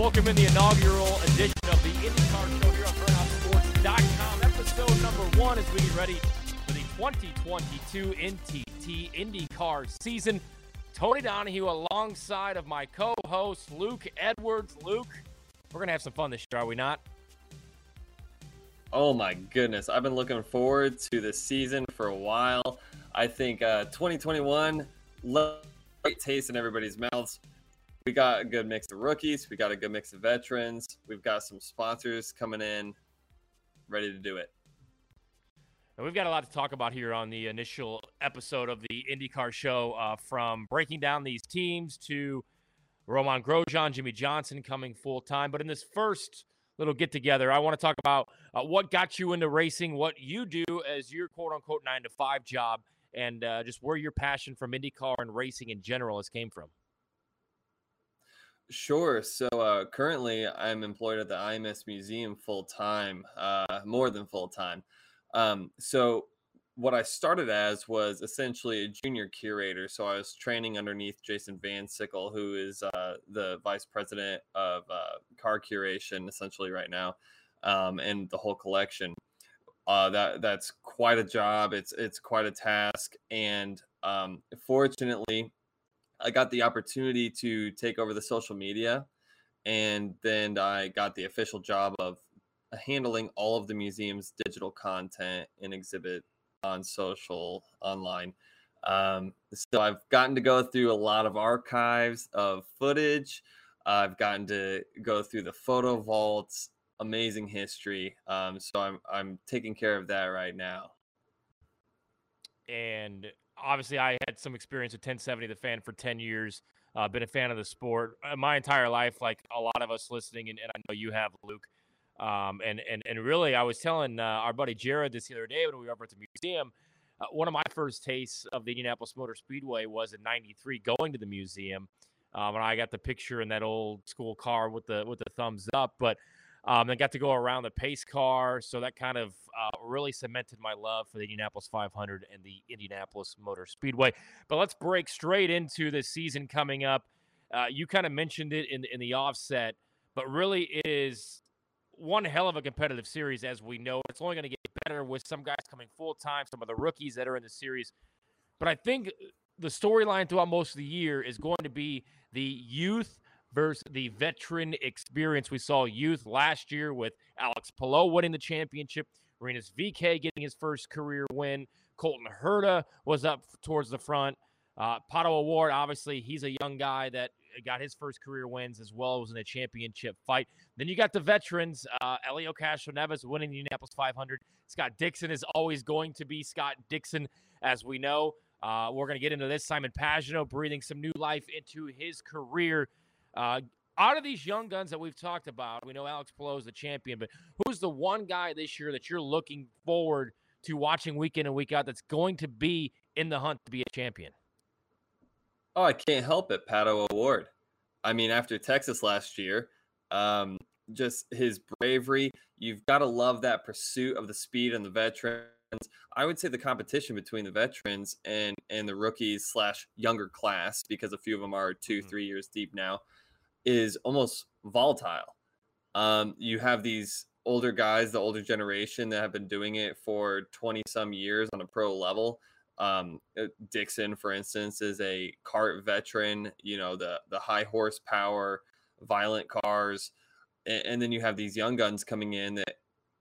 welcome in the inaugural edition of the IndyCar Show here on BurnoutSports.com. Episode number one as we get ready for the 2022 NTT IndyCar season. Tony Donohue alongside of my co-host Luke Edwards. Luke, we're gonna have some fun this year, are we not? Oh my goodness, I've been looking forward to this season for a while. I think uh, 2021 great taste in everybody's mouths. We got a good mix of rookies. We got a good mix of veterans. We've got some sponsors coming in, ready to do it. And we've got a lot to talk about here on the initial episode of the IndyCar show, uh, from breaking down these teams to Romain Grosjean, Jimmie Johnson coming full time. But in this first little get together. I want to talk about uh, what got you into racing, what you do as your quote unquote nine to five job, and uh, just where your passion from IndyCar and racing in general has came from. Sure. So uh, currently, I'm employed at the IMS Museum full time, uh, more than full time. Um, so what I started as was essentially a junior curator. So I was training underneath Jason Van Sickle, who is uh, the vice president of uh, car curation essentially right now, um, and the whole collection. Uh, that that's quite a job. It's it's quite a task, and um, fortunately, I got the opportunity to take over the social media, and then I got the official job of handling all of the museum's digital content and exhibit on social online. Um, so I've gotten to go through a lot of archives of footage. I've gotten to go through the photo vaults, amazing history. Um, so I'm I'm taking care of that right now. And obviously, I had some experience with 1070 the fan for 10 years. Uh, been a fan of the sport uh, my entire life, like a lot of us listening, and, and I know you have, Luke. Um, and and and really, I was telling uh, our buddy Jared this the other day when we were over at the museum. Uh, one of my first tastes of the Indianapolis Motor Speedway was in '93, going to the museum, um, and I got the picture in that old school car with the with the thumbs up. But um, I got to go around the pace car, so that kind of uh, really cemented my love for the Indianapolis 500 and the Indianapolis Motor Speedway. But let's break straight into the season coming up. Uh, you kind of mentioned it in in the offset, but really it is one hell of a competitive series, as we know. It's only going to get better with some guys coming full time, some of the rookies that are in the series. But I think the storyline throughout most of the year is going to be the youth versus the veteran experience. We saw youth last year with Alex Palou winning the championship, Rinus VeeKay getting his first career win. Colton Herta was up towards the front. Uh, Pato O'Ward, obviously, he's a young guy that got his first career wins as well as in a championship fight. Then you got the veterans, uh, Elio Castro Castroneves winning the Indianapolis 500. Scott Dixon is always going to be Scott Dixon, as we know. Uh, we're going to get into this. Simon Pagenaud breathing some new life into his career. Uh, out of these young guns that we've talked about, we know Alex Palou is the champion, but who's the one guy this year that you're looking forward to watching week in and week out that's going to be in the hunt to be a champion? Oh, I can't help it, Pato O'Ward. I mean, after Texas last year, um, just his bravery. You've got to love that pursuit of the speed and the veterans. I would say the competition between the veterans and and the rookies slash younger class, because a few of them are 2 mm-hmm. three years deep now, is almost volatile. Um, you have these older guys, the older generation that have been doing it for 20 some years on a pro level um, uh, Dixon, for instance, is a CART veteran. You know the the high horsepower, violent cars, and, and then you have these young guns coming in that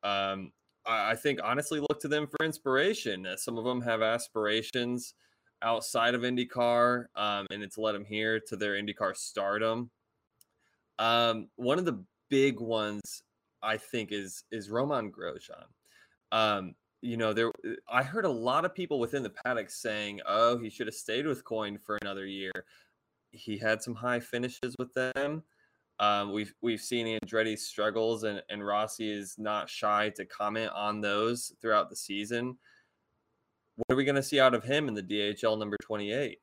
um, I, I, think honestly look to them for inspiration. Uh, some of them have aspirations outside of IndyCar, um, and it's led them here to their IndyCar stardom. Um, one of the big ones I think is is Romain Grosjean. Um, you know, there uh, I heard a lot of people within the paddock saying, "Oh, he should have stayed with Coyne for another year." He had some high finishes with them. Um, we've we've seen Andretti's struggles, and and Rossi is not shy to comment on those throughout the season. What are we going to see out of him in the DHL number twenty eight?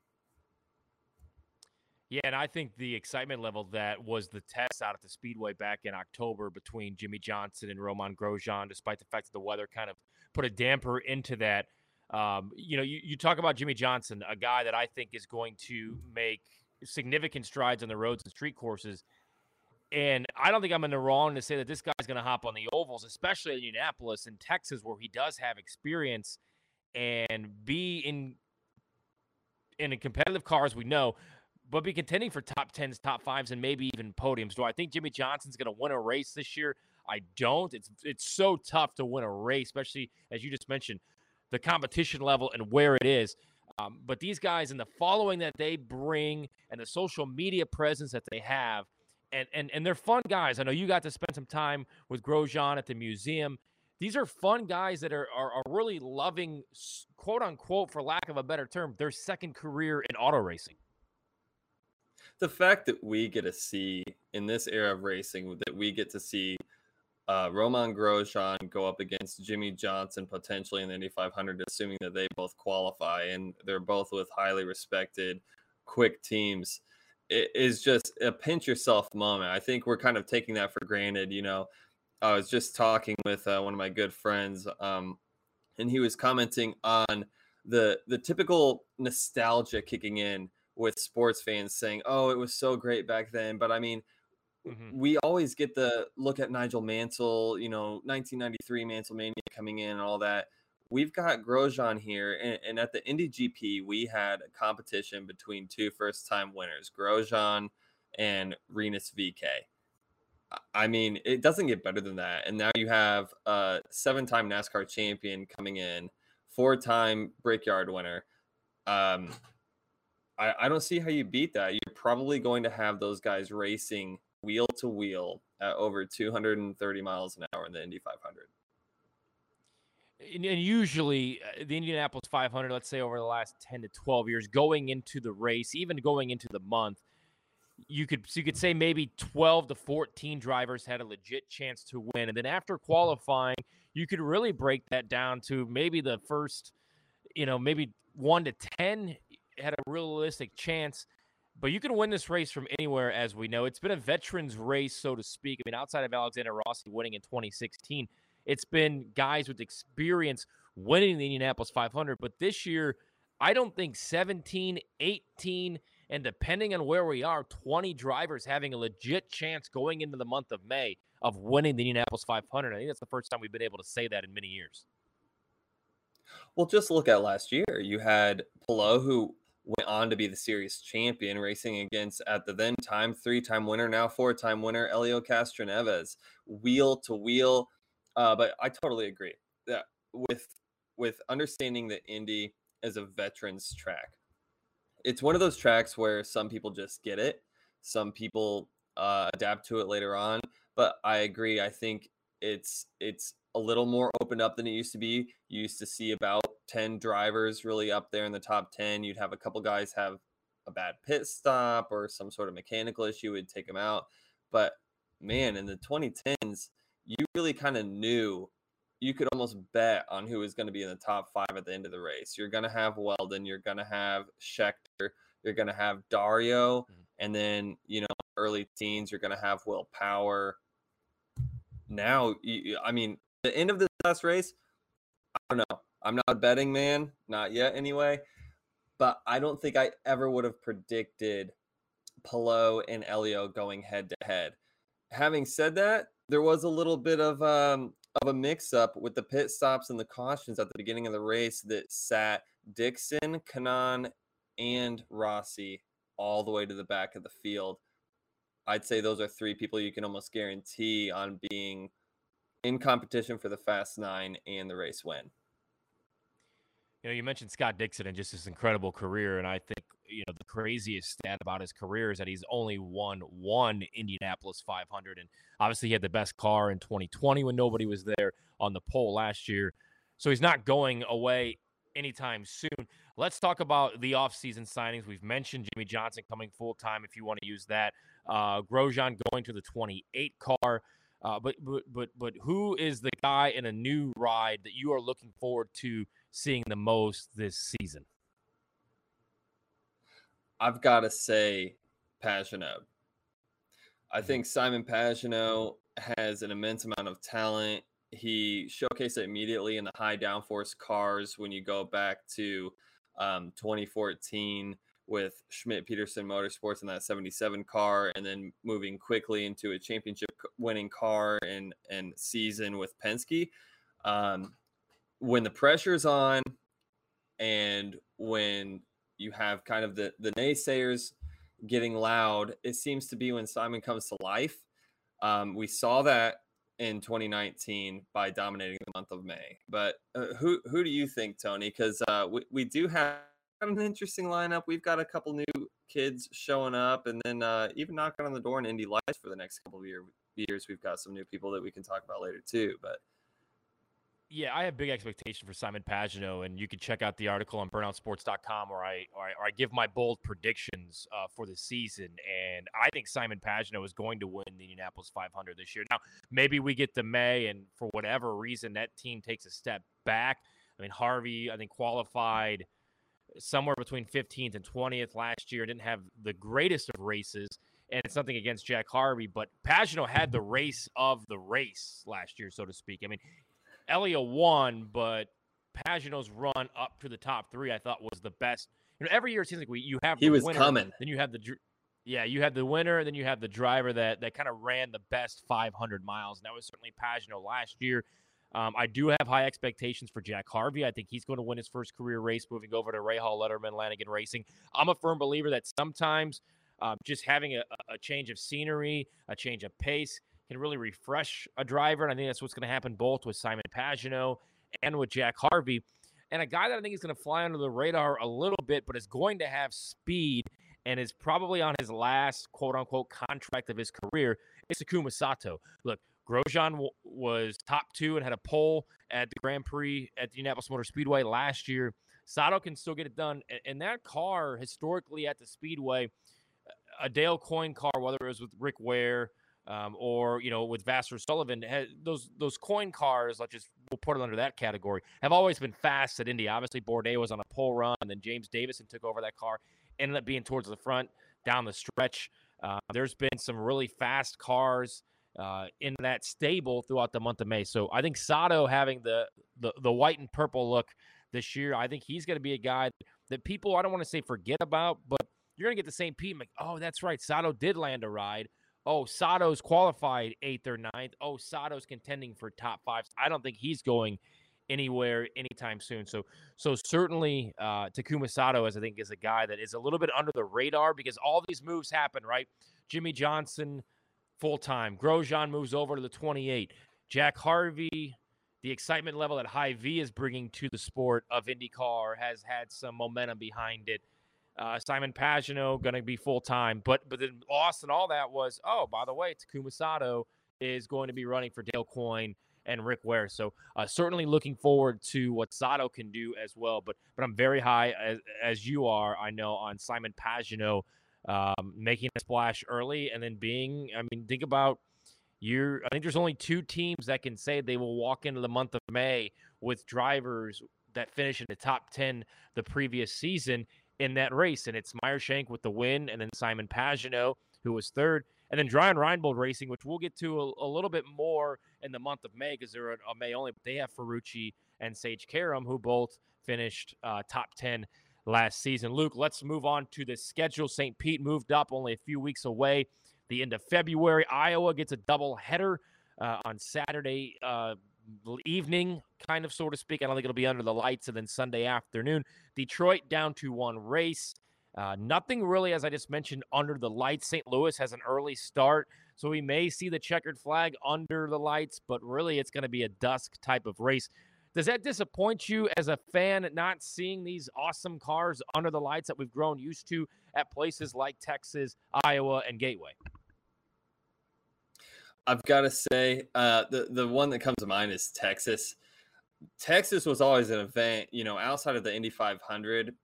Yeah, and I think the excitement level that was the test out at the Speedway back in October between Jimmie Johnson and Romain Grosjean, despite the fact that the weather kind of put a damper into that. Um, you know, you, you talk about Jimmie Johnson, a guy that I think is going to make significant strides on the roads and street courses. And I don't think I'm in the wrong to say that this guy's going to hop on the ovals, especially in Indianapolis and Texas, where he does have experience and be in in a competitive cars. We know, but be contending for top tens, top fives, and maybe even podiums. Do I think Jimmie Johnson's going to win a race this year? I don't. It's it's so tough to win a race, especially as you just mentioned, the competition level and where it is. Um, but these guys and the following that they bring and the social media presence that they have, and and and they're fun guys. I know you got to spend some time with Grosjean at the museum. These are fun guys that are, are, are really loving, quote unquote, for lack of a better term, their second career in auto racing. The fact that we get to see in this era of racing that we get to see uh, Romain Grosjean go up against Jimmie Johnson potentially in the Indy 500, assuming that they both qualify and they're both with highly respected, quick teams. It is just a pinch yourself moment. I think we're kind of taking that for granted. You know, I was just talking with uh, one of my good friends, um, and he was commenting on the the typical nostalgia kicking in with sports fans saying, "Oh, it was so great back then." But I mean, mm-hmm. we always get the look at Nigel Mansell, you know, 1993 Mansell Mania coming in and all that. We've got Grosjean here, and, and at the Indy GP, we had a competition between two first-time winners, Grosjean and Rinus VeeKay. I mean, it doesn't get better than that. And now you have a seven-time NASCAR champion coming in, four-time Brickyard winner. Um, I, I don't see how you beat that. You're probably going to have those guys racing wheel to wheel at over 230 miles an hour in the Indy 500. And, usually, uh, the Indianapolis 500, let's say over the last 10 to 12 years, going into the race, even going into the month, you could so you could say maybe 12 to 14 drivers had a legit chance to win, and then after qualifying, you could really break that down to maybe the first, you know, maybe one to 10 had a realistic chance. But you can win this race from anywhere, as we know. It's been a veterans race, so to speak. I mean, outside of Alexander Rossi winning in 2016, it's been guys with experience winning the Indianapolis 500. But this year, I don't think 17, 18, and depending on where we are, 20 drivers having a legit chance going into the month of May of winning the Indianapolis 500. I think that's the first time we've been able to say that in many years. Well, just look at last year. You had Palou, who went on to be the series champion, racing against at the then time three time winner, now four time winner Helio Castroneves, wheel to wheel. Uh, but I totally agree that with with understanding that Indy is a veterans track, it's one of those tracks where some people just get it, some people uh, adapt to it later on. But I agree. I think it's it's a little more opened up than it used to be. You used to see about 10 drivers really up there in the top 10. You'd have a couple guys have a bad pit stop or some sort of mechanical issue would take them out. But man, in the 2010s, you really kind of knew you could almost bet on who was going to be in the top five at the end of the race. You're going to have Weldon, you're going to have Scheckter, you're going to have Dario, mm-hmm. and then, you know, early teens, you're going to have Will Power. Now, I mean, the end of this last race, I don't know. I'm not a betting man, not yet anyway. But I don't think I ever would have predicted Palou and Elio going head to head. Having said that, there was a little bit of um, of a mix up with the pit stops and the cautions at the beginning of the race that sat Dixon, Kanaan, and Rossi all the way to the back of the field. I'd say those are three people you can almost guarantee on being in competition for the fast nine and the race win you know, you mentioned Scott Dixon and just his incredible career, and I think you know the craziest stat about his career is that he's only won one Indianapolis 500, and obviously he had the best car in 2020 when nobody was there on the pole last year, so he's not going away anytime soon. Let's talk about the offseason signings. We've mentioned Jimmie Johnson coming full time, if you want to use that. Uh, Grosjean going to the 28 car. Uh, but but but but who is the guy in a new ride that you are looking forward to seeing the most this season? I've got to say, Pagenaud. I mm-hmm. think Simon Pagenaud has an immense amount of talent. He showcased it immediately in the high downforce cars when you go back to um, 2014 with Schmidt Peterson Motorsports in that 77 car and then moving quickly into a championship winning car and and season with Penske. Um, when the pressure's on and when you have kind of the the naysayers getting loud, it seems to be when Simon comes to life. Um, we saw that in 2019 by dominating the month of May. But uh, who who do you think, Tony? Because uh, we we do have an interesting lineup. We've got a couple new kids showing up, and then uh, even knocking on the door in Indy Lights for the next couple of year, years. We've got some new people that we can talk about later too. But yeah, I have big expectation for Simon Pagenaud, and you can check out the article on burnoutsports.com where I, or I, or I give my bold predictions uh, for the season. And I think Simon Pagenaud is going to win the Indianapolis 500 this year. Now, maybe we get to May, and for whatever reason, that team takes a step back. I mean, Harvey, I think, qualified somewhere between 15th and 20th last year, didn't have the greatest of races. And it's nothing against Jack Harvey, but Pagenaud had the race of the race last year, so to speak. I mean, Elio won, but Pagenaud's run up to the top three, I thought was the best. You know, every year it seems like we you have he was winner, coming. Then you have the yeah, you had the winner, and then you have the driver that that kind of ran the best 500 miles. And that was certainly Pagenaud last year. Um, I do have high expectations for Jack Harvey. I think he's going to win his first career race, moving over to Rahal Letterman Lanigan Racing. I'm a firm believer that sometimes um, just having a, a change of scenery, a change of pace, can really refresh a driver. And I think that's what's going to happen both with Simon Pagenaud and with Jack Harvey. And a guy that I think is going to fly under the radar a little bit, but is going to have speed and is probably on his last quote unquote contract of his career is Takuma Sato. Look, Grosjean w- was top two and had a pole at the Grand Prix at the Indianapolis Motor Speedway last year. Sato can still get it done. And that car, historically at the Speedway, a Dale Coyne car, whether it was with Rick Ware, um, or you know with Vasser Sullivan, those those Coyne cars, let's just we'll put it under that category, have always been fast at Indy. Obviously, Bourdais was on a pole run, and then James Davison took over that car, ended up being towards the front down the stretch. Uh, there's been some really fast cars uh, in that stable throughout the month of May. So I think Sato having the the, the white and purple look this year, I think he's going to be a guy that people I don't want to say forget about, but you're going to get the same Pete. Like, oh, that's right, Sato did land a ride oh, Sato's qualified eighth or ninth. Oh, Sato's contending for top five. I don't think he's going anywhere anytime soon. So, so certainly uh, Takuma Sato, as I think, is a guy that is a little bit under the radar because all these moves happen, right? Jimmie Johnson full time. Grosjean moves over to the 28. Jack Harvey, the excitement level that Hy-Vee is bringing to the sport of IndyCar has had some momentum behind it. Uh, Simon Pagenaud going to be full time, but but then Austin, all that was oh by the way, Takuma Sato is going to be running for Dale Coyne and Rick Ware. So uh, certainly looking forward to what Sato can do as well. But but I'm very high as, as you are, I know, on Simon Pagenaud um, making a splash early and then being. I mean, think about you're. I think there's only two teams that can say they will walk into the month of May with drivers that finish in the top ten the previous season in that race. And it's Meyershank with the win, and then Simon Pagenaud, who was third, and then Dreyer Reinbold Racing, which we'll get to a, a little bit more in the month of May because they're a, May only. But they have Ferrucci and Sage Karam, who both finished uh, top 10 last season. Luke, let's move on to the schedule. St. Pete moved up only a few weeks away. The end of February, Iowa gets a double header uh, on Saturday. Uh, evening, kind of, so to speak. I don't think it'll be under the lights. And then Sunday afternoon, Detroit down to one race. Uh, nothing really, as I just mentioned, under the lights. St. Louis has an early start, so we may see the checkered flag under the lights, but really it's going to be a dusk type of race. Does that disappoint you as a fan not seeing these awesome cars under the lights that we've grown used to at places like Texas, Iowa, and Gateway? I've got to say, uh, the the one that comes to mind is Texas. Texas was always an event, you know, outside of the Indy 500.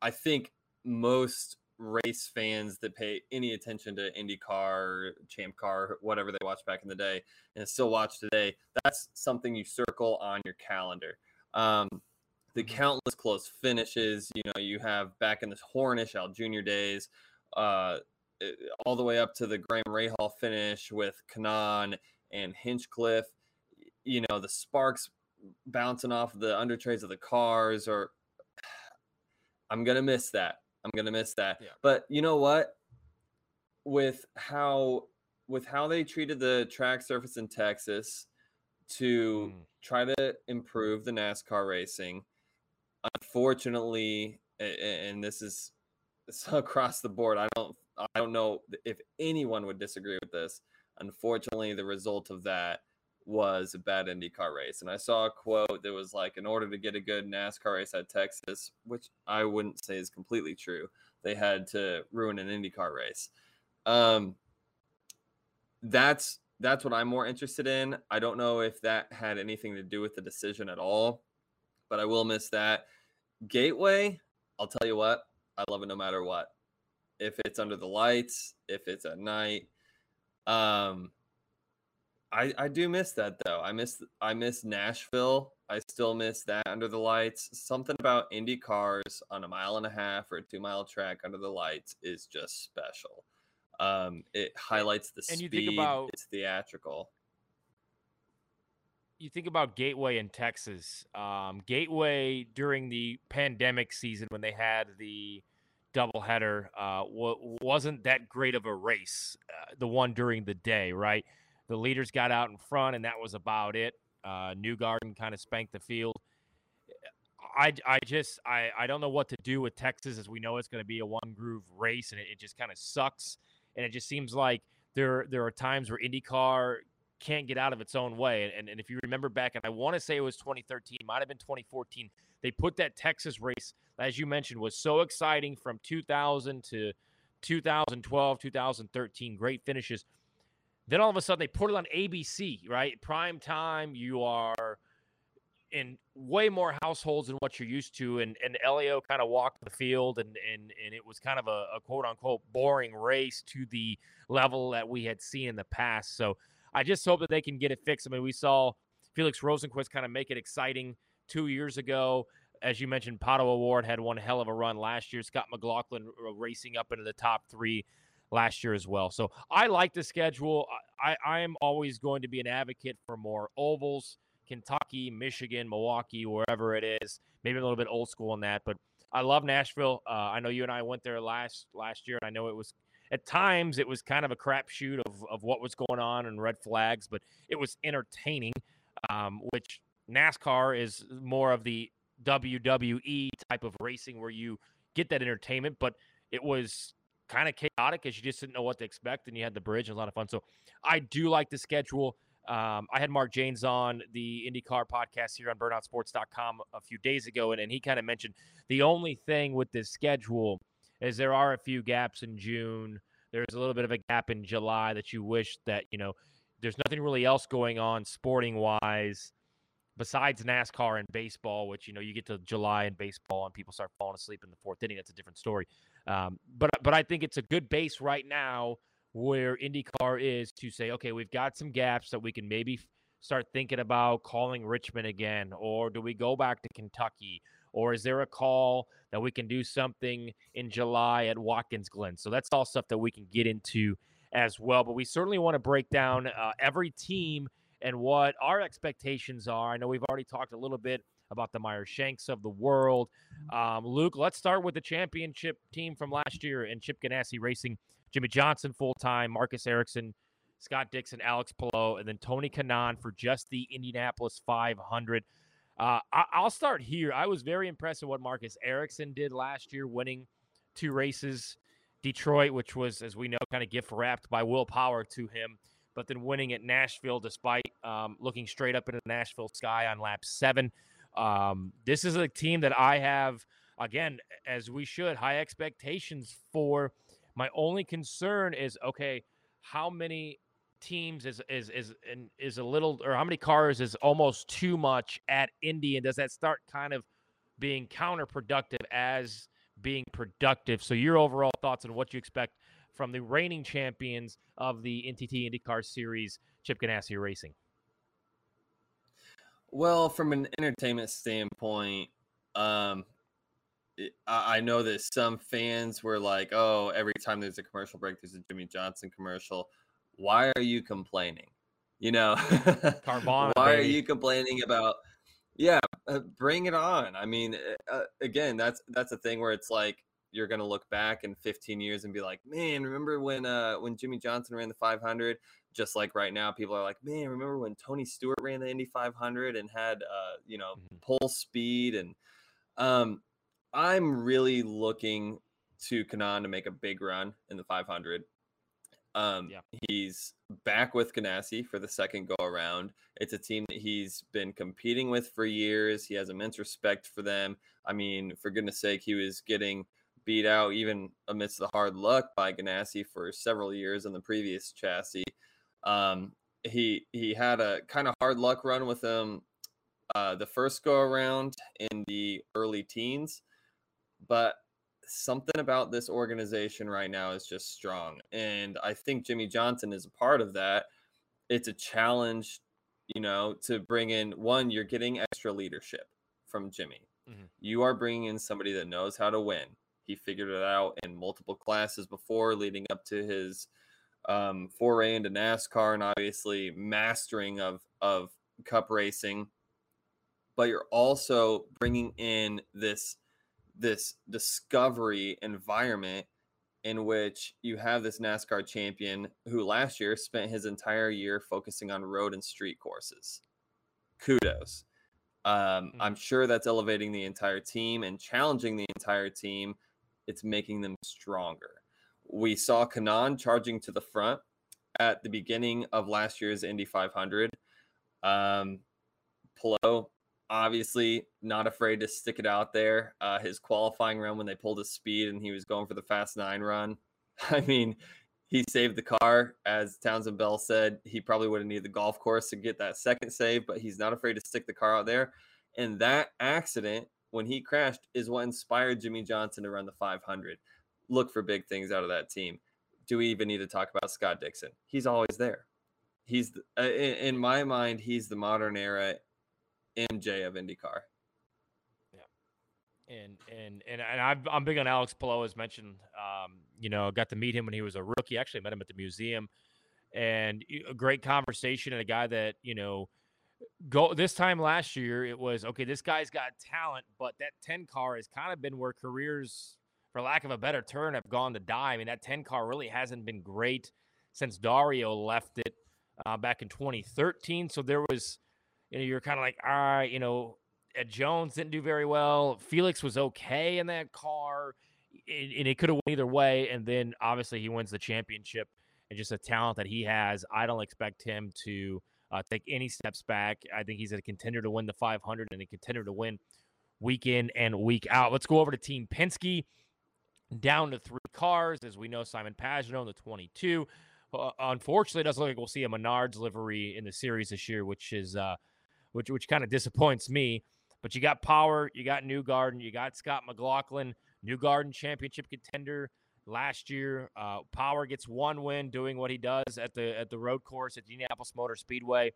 I think most race fans that pay any attention to IndyCar, Champ Car, whatever they watched back in the day, and still watch today, that's something you circle on your calendar. Um, the mm-hmm. countless close finishes, you know, you have back in the Hornish Al Jr. days, uh, Eh, all the way up to the Graham Rahal finish with Kanaan and Hinchcliffe. You know, the sparks bouncing off the under trays of the cars, or I'm gonna miss that. I'm gonna miss that. Yeah. But you know what? With how with how they treated the track surface in Texas to Mm. try to improve the NASCAR racing, unfortunately, and this is across the board. I don't I don't know if anyone would disagree with this. Unfortunately, the result of that was a bad IndyCar race. And I saw a quote that was like, in order to get a good NASCAR race at Texas, which I wouldn't say is completely true, they had to ruin an IndyCar race. Um, that's that's what I'm more interested in. I don't know if that had anything to do with the decision at all, but I will miss that. Gateway, I'll tell you what, I love it no matter what. If it's under the lights, if it's at night. Um I I do miss that though. I miss I miss Nashville. I still miss that under the lights. Something about Indy cars on a mile and a half or a two mile track under the lights is just special. Um, it highlights the and you speed. think about- it's theatrical. you think about Gateway in Texas. Um, Gateway during the pandemic season when they had the doubleheader uh, w- wasn't that great of a race. Uh, the one during the day, right? The leaders got out in front, and that was about it. Uh, Newgarden kind of spanked the field. I, I just I, I don't know what to do with Texas as we know it's going to be a one groove race and it, it just kind of sucks and it just seems like there there are times where IndyCar can't get out of its own way. And, and if you remember back, and I want to say it was 2013, might have been 2014, they put that Texas race, as you mentioned, was so exciting from 2000 to 2012, 2013, great finishes. Then all of a sudden they put it on ABC, right? Prime time. You are in way more households than what you're used to. And and Elio kind of walked the field and and and it was kind of a, a quote unquote boring race to the level that we had seen in the past. So I just hope that they can get it fixed. I mean, we saw Felix Rosenqvist kind of make it exciting two years ago. As you mentioned, Pato O'Ward had one hell of a run last year. Scott McLaughlin uh, racing up into the top three last year as well. So I like the schedule. I, I am always going to be an advocate for more ovals. Kentucky, Michigan, Milwaukee, wherever it is. Maybe a little bit old school on that, but I love Nashville. Uh, I know you and I went there last last year, and I know it was at times it was kind of a crapshoot of of what was going on and red flags, but it was entertaining. Um, which NASCAR is more of the WWE type of racing where you get that entertainment, but it was kind of chaotic as you just didn't know what to expect, and you had the bridge and a lot of fun. So I do like the schedule. Um, I had Mark Janes on the IndyCar podcast here on burnoutsports.com a few days ago, and, and he kind of mentioned the only thing with this schedule is there are a few gaps in June. There's a little bit of a gap in July that you wish that, you know, there's nothing really else going on sporting wise besides NASCAR and baseball, which, you know, you get to July in baseball and people start falling asleep in the fourth inning. That's a different story. Um, but, but I think it's a good base right now where IndyCar is to say, okay, we've got some gaps that we can maybe start thinking about calling Richmond again, or do we go back to Kentucky, or is there a call that we can do something in July at Watkins Glen? So that's all stuff that we can get into as well. But we certainly want to break down uh, every team and what our expectations are. I know we've already talked a little bit about the Meyer Shanks of the world. Um, Luke, let's start with the championship team from last year and Chip Ganassi Racing. Jimmie Johnson full time, Marcus Ericsson, Scott Dixon, Alex Palou, and then Tony Kanaan for just the Indianapolis 500. Uh, I- I'll start here. I was very impressed with what Marcus Ericsson did last year, winning two races. Detroit, which was, as we know, kind of gift wrapped by Will Power to him, but then winning at Nashville despite um, looking straight up into the Nashville sky on lap seven. Um, this is a team that I have, again, as we should, high expectations for. My only concern is okay, how many teams is is is is a little or how many cars is almost too much at Indy and does that start kind of being counterproductive as being productive? So your overall thoughts on what you expect from the reigning champions of the NTT IndyCar Series, Chip Ganassi Racing. Well, from an entertainment standpoint, um, it- I I know that some fans were like, "Oh, every time there's a commercial break, there's a Jimmie Johnson commercial." Why are you complaining? You know, Carvana, why are you complaining about? Yeah, uh, bring it on. I mean, uh, uh, again, that's that's a thing where it's like you're going to look back in 15 years and be like, man, remember when uh when Jimmie Johnson ran the 500? Just like right now, people are like, man, remember when Tony Stewart ran the Indy 500 and had uh you know Mhm. pole speed and um I'm really looking to Kanaan to make a big run in the 500. Um, Yeah. he's back with Ganassi for the second go around. It's a team that he's been competing with for years. He has immense respect for them. I mean, for goodness sake, he was getting beat out even amidst the hard luck by Ganassi for several years in the previous chassis. Um, he he had a kind of hard luck run with him uh, the first go around in the early teens, but something about this organization right now is just strong. And I think Jimmie Johnson is a part of that. It's a challenge, you know, to bring in one, you're getting extra leadership from Jimmie. Mhm. You are bringing in somebody that knows how to win. He figured it out in multiple classes before, leading up to his um, foray into NASCAR and obviously mastering of of cup racing. But you're also bringing in this this discovery environment in which you have this NASCAR champion who last year spent his entire year focusing on road and street courses. Kudos. Um, I'm sure that's elevating the entire team and challenging the entire team. It's making them stronger. We saw Kanaan charging to the front at the beginning of last year's Indy 500. Um, obviously not afraid to stick it out there. Uh, his qualifying run when they pulled his speed and he was going for the fast nine run. I mean, he saved the car. As Townsend Bell said, he probably would have needed the golf course to get that second save, but he's not afraid to stick the car out there. And that accident, when he crashed, is what inspired Jimmie Johnson to run the 500. Look for big things out of that team. Do we even need to talk about Scott Dixon? He's always there. He's, the, uh, in, in my mind, he's the modern era MJ of IndyCar. Yeah, and and and, and I've, I'm big on Alex Palou, as mentioned. Um, you know, got to meet him when he was a rookie. Actually, met him at the museum, and a great conversation. And a guy that you know, go this time last year, it was okay. This guy's got talent, but that 10 car has kind of been where careers, for lack of a better term, have gone to die. I mean, that 10 car really hasn't been great since Dario left it uh, back in 2013. So there was, you know, you're kind of like, all right, you know, Ed Jones didn't do very well. Felix was okay in that car, and, and it could have went either way. And then obviously he wins the championship, and just the talent that he has, I don't expect him to uh, take any steps back. I think he's a contender to win the 500 and a contender to win week in and week out. Let's go over to Team Penske. Down to three cars, as we know, Simon Pagenaud in the 22. Uh, unfortunately, it doesn't look like we'll see a Menards livery in the series this year, which is uh, which which kind of disappoints me. But you got Power, you got Newgarden, you got Scott McLaughlin, Newgarden championship contender last year. Uh, Power gets one win doing what he does at the at the road course at Indianapolis Motor Speedway.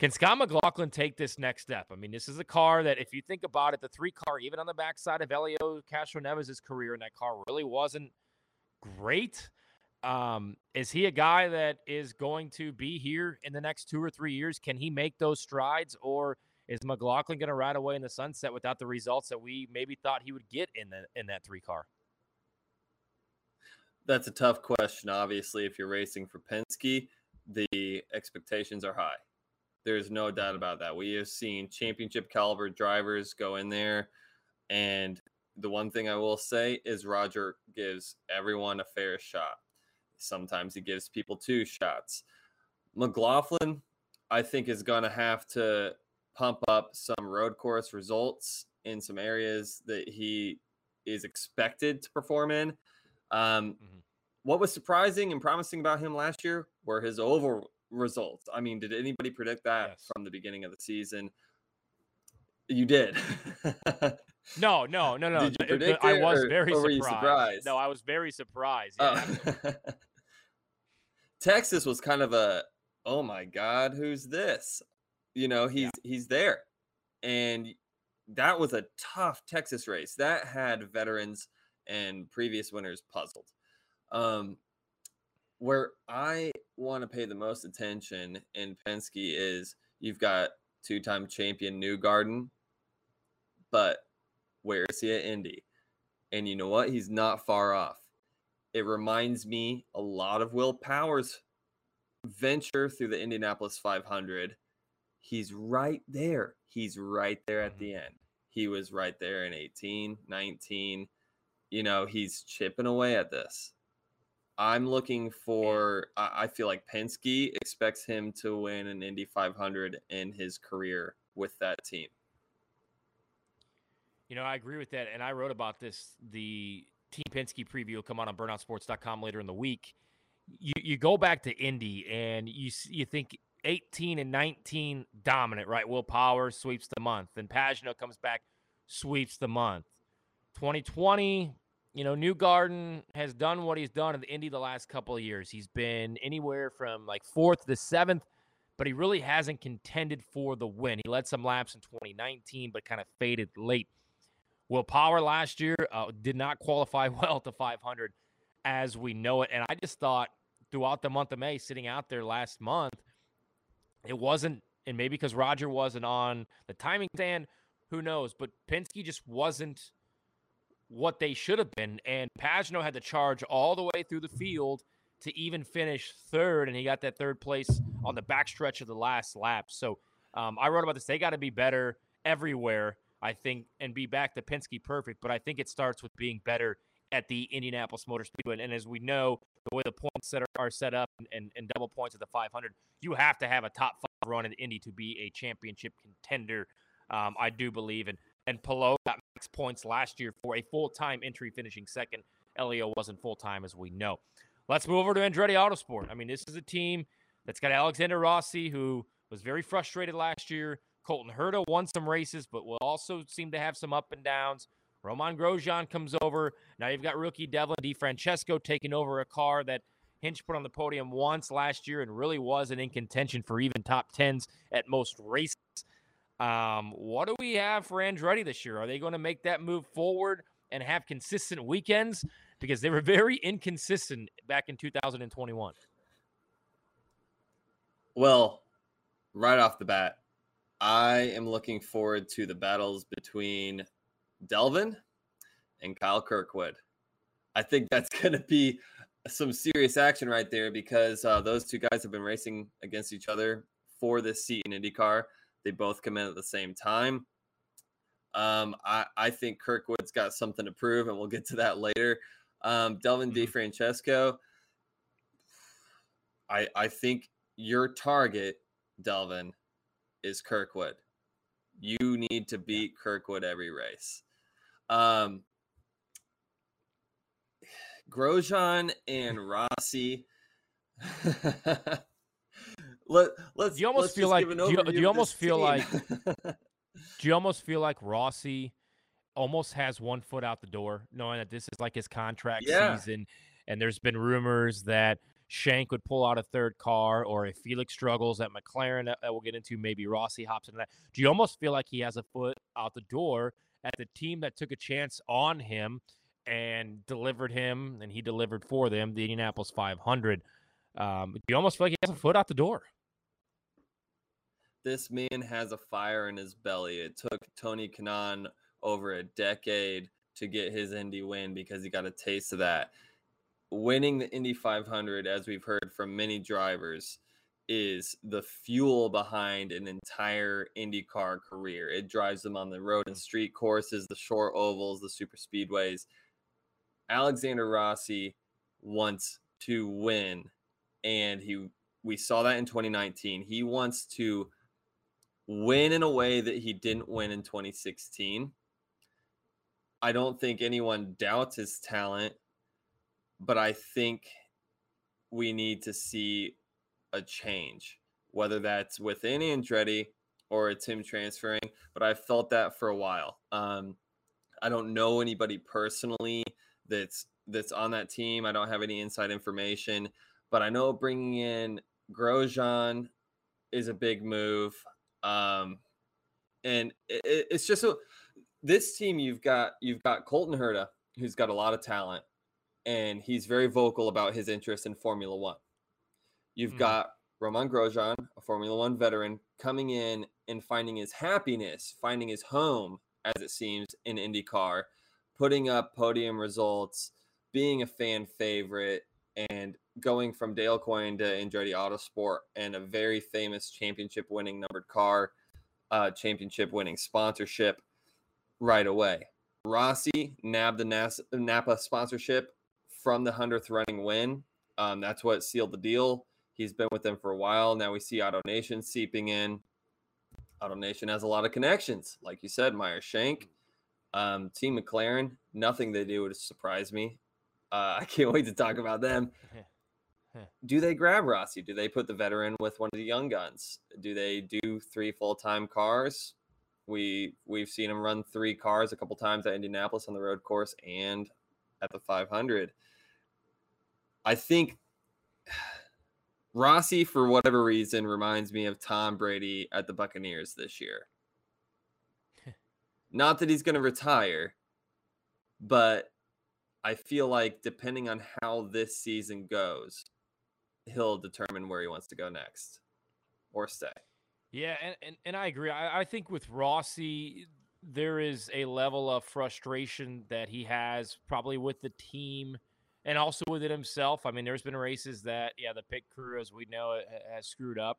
Can Scott McLaughlin take this next step? I mean, this is a car that, if you think about it, the three car, even on the backside of Elio Castroneves' career, and that car really wasn't great. Um, is he a guy that is going to be here in the next two or three years? Can he make those strides, or is McLaughlin going to ride away in the sunset without the results that we maybe thought he would get in the in that three car? That's a tough question. Obviously, if you're racing for Penske, the expectations are high. There's no doubt about that. We have seen championship caliber drivers go in there. And the one thing I will say is Roger gives everyone a fair shot. Sometimes he gives people two shots. McLaughlin, I think, is going to have to pump up some road course results in some areas that he is expected to perform in. Um, Mhm. What was surprising and promising about him last year were his oval results. I mean, did anybody predict that Yes. from the beginning of the season? You did. No, no, no, no. Did you predict I was or- very or surprised. surprised? No, I was very surprised. Yeah, Oh. Texas was kind of a oh my god, who's this? You know, he's he's there. And that was a tough Texas race. That had veterans and previous winners puzzled. Um where I want to pay the most attention in Penske is you've got two-time champion Newgarden, but where is he at Indy? And you know what? He's not far off. It reminds me a lot of Will Powers' venture through the Indianapolis 500. He's right there. He's right there at the end. He was right there in 18, 19. You know, he's chipping away at this. I'm looking for, I feel like Penske expects him to win an Indy 500 in his career with that team. You know, I agree with that. And I wrote about this. The Team Penske preview will come out on burnoutsports.com later in the week. You, you go back to Indy and you, you think 18 and 19 dominant, right? Will Power sweeps the month. Then Pagenaud comes back, sweeps the month. 2020, you know, Newgarden has done what he's done in the Indy the last couple of years. He's been anywhere from like fourth to seventh, but he really hasn't contended for the win. He led some laps in 2019, but kind of faded late. Will Power last year uh, did not qualify well to 500 as we know it. And I just thought throughout the month of May, sitting out there last month, it wasn't, and maybe because Roger wasn't on the timing stand, who knows? But Penske just wasn't what they should have been. And Pagenaud had to charge all the way through the field to even finish third, and he got that third place on the backstretch of the last lap. So um, I wrote about this. They got to be better everywhere, I think, and be back to Penske perfect. But I think it starts with being better at the Indianapolis Motor Speedway. And as we know, the way the points set are, set up and, and, double points at the 500, you have to have a top five run in Indy to be a championship contender. Um, I do believe. And and Palou got points last year for a full time entry, finishing second. Elio wasn't full time, as we know. Let's move over to Andretti Autosport. I mean, this is a team that's got Alexander Rossi, who was very frustrated last year. Colton Herta won some races, but will also seem to have some up and downs. Romain Grosjean comes over. Now you've got rookie Devlin DeFrancesco taking over a car that Hinch put on the podium once last year and really wasn't in contention for even top tens at most races. Um, what do we have for Andretti this year? Are they going to make that move forward and have consistent weekends? Because they were very inconsistent back in 2021. Well, right off the bat, I am looking forward to the battles between Delvin and Kyle Kirkwood. I think that's going to be some serious action right there because uh, those two guys have been racing against each other for this seat in IndyCar. They both come in at the same time. Um, I, I think Kirkwood's got something to prove, and we'll get to that later. Um, Devlin mm-hmm. DeFrancesco, I, I think your target, Delvin, is Kirkwood. You need to beat Kirkwood every race. Um, Grosjean and Rossi. Let let's. You almost feel like? Do you, do you almost feel team. like? do you almost feel like Rossi almost has one foot out the door, knowing that this is like his contract yeah. season, and there's been rumors that Shank would pull out a third car, or if Felix struggles at McLaren, that, that we'll get into, maybe Rossi hops into that. Do you almost feel like he has a foot out the door at the team that took a chance on him and delivered him, and he delivered for them the Indianapolis 500? Um, you almost feel like he has a foot out the door? this man has a fire in his belly. It took Tony Kanaan over a decade to get his Indy win because he got a taste of that. Winning the Indy 500, as we've heard from many drivers, is the fuel behind an entire IndyCar career. It drives them on the road and street courses, the short ovals, the super speedways. Alexander Rossi wants to win, and he we saw that in 2019. He wants to win in a way that he didn't win in 2016. I don't think anyone doubts his talent, but I think we need to see a change, whether that's within Andretti or it's him transferring. But I've felt that for a while. Um, I don't know anybody personally that's that's on that team. I don't have any inside information, but I know bringing in Grosjean is a big move. Um, and it, it's just a, this team you've got you've got Colton Herta, who's got a lot of talent, and he's very vocal about his interest in Formula One. You've mm-hmm. got Romain Grosjean, a Formula One veteran, coming in and finding his happiness, finding his home, as it seems, in IndyCar. putting up podium results, being a fan favorite, and going from Dale Coyne to Andretti Autosport and a very famous championship winning numbered car, uh, championship winning sponsorship right away. Rossi nabbed the NAS- Napa sponsorship from the 100th running win. Um, that's what sealed the deal. He's been with them for a while. Now we see Auto Nation seeping in. Auto Nation has a lot of connections. Like you said, Meyer Shank, um, Team McLaren, nothing they do would surprise me. Uh, I can't wait to talk about them. do they grab Rossi? Do they put the veteran with one of the young guns? Do they do three full time cars? We we've seen him run three cars a couple times at Indianapolis on the road course and at the 500. I think Rossi, for whatever reason, reminds me of Tom Brady at the Buccaneers this year. Not that he's going to retire, but I feel like depending on how this season goes, he'll determine where he wants to go next or stay. Yeah, and, and, and I agree. I, I think with Rossi, there is a level of frustration that he has probably with the team and also with it himself. I mean, there's been races that, yeah, the pit crew, as we know, has screwed up.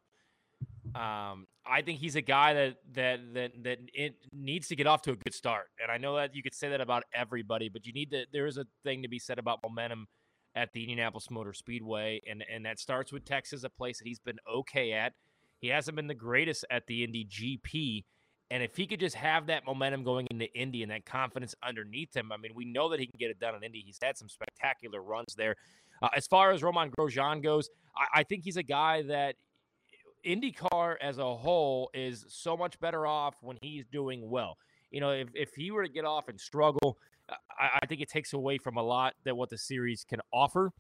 Um, I think he's a guy that that that that it needs to get off to a good start. And I know that you could say that about everybody, but you need to. There is a thing to be said about momentum at the Indianapolis Motor Speedway, and and that starts with Texas, a place that he's been okay at. He hasn't been the greatest at the Indy GP, and if he could just have that momentum going into Indy and that confidence underneath him, I mean, we know that he can get it done in Indy. He's had some spectacular runs there. Uh, as far as Romain Grosjean goes, I, I think he's a guy that IndyCar as a whole is so much better off when he's doing well. You know, if, if he were to get off and struggle, I, I think it takes away from a lot that what the series can offer.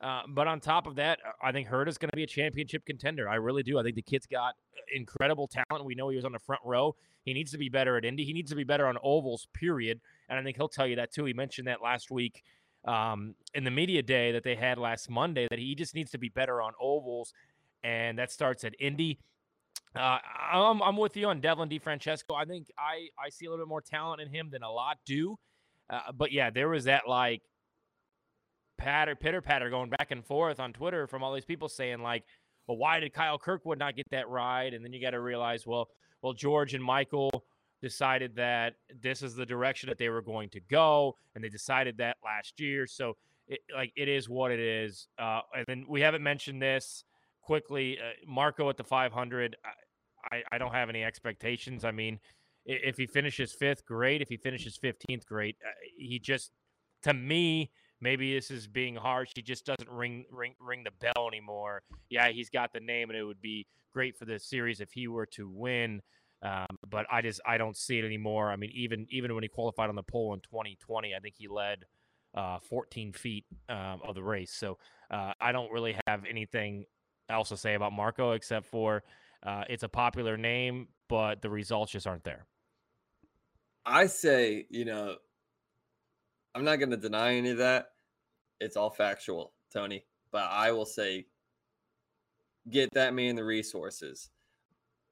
Uh, but on top of that, I think Herta is going to be a championship contender. I really do. I think the kid's got incredible talent. We know he was on the front row. He needs to be better at Indy. He needs to be better on ovals, period. And I think he'll tell you that too. He mentioned that last week um, in the media day that they had last Monday that he just needs to be better on ovals, and that starts at Indy. Uh, I'm, I'm with you on Devlin DeFrancesco. I think I, I see a little bit more talent in him than a lot do. Uh, but yeah, there was that like patter, pitter patter going back and forth on Twitter from all these people saying like, well, why did Kyle Kirkwood not get that ride? And then you got to realize, well, well, George and Michael decided that this is the direction that they were going to go, and they decided that last year. So, it, like, it is what it is. Uh, and then we haven't mentioned this quickly. Uh, Marco at the 500. I, I don't have any expectations. I mean, if he finishes fifth, great. If he finishes 15th, great. Uh, he just, to me, maybe this is being harsh. He just doesn't ring ring ring the bell anymore. Yeah, he's got the name, and it would be great for the series if he were to win. Um, but I just I don't see it anymore. I mean, even even when he qualified on the pole in 2020, I think he led uh, 14 feet um, of the race. So uh, I don't really have anything else to say about Marco except for uh, it's a popular name, but the results just aren't there. I say, you know, I'm not going to deny any of that. It's all factual, Tony. But I will say, get that man the resources.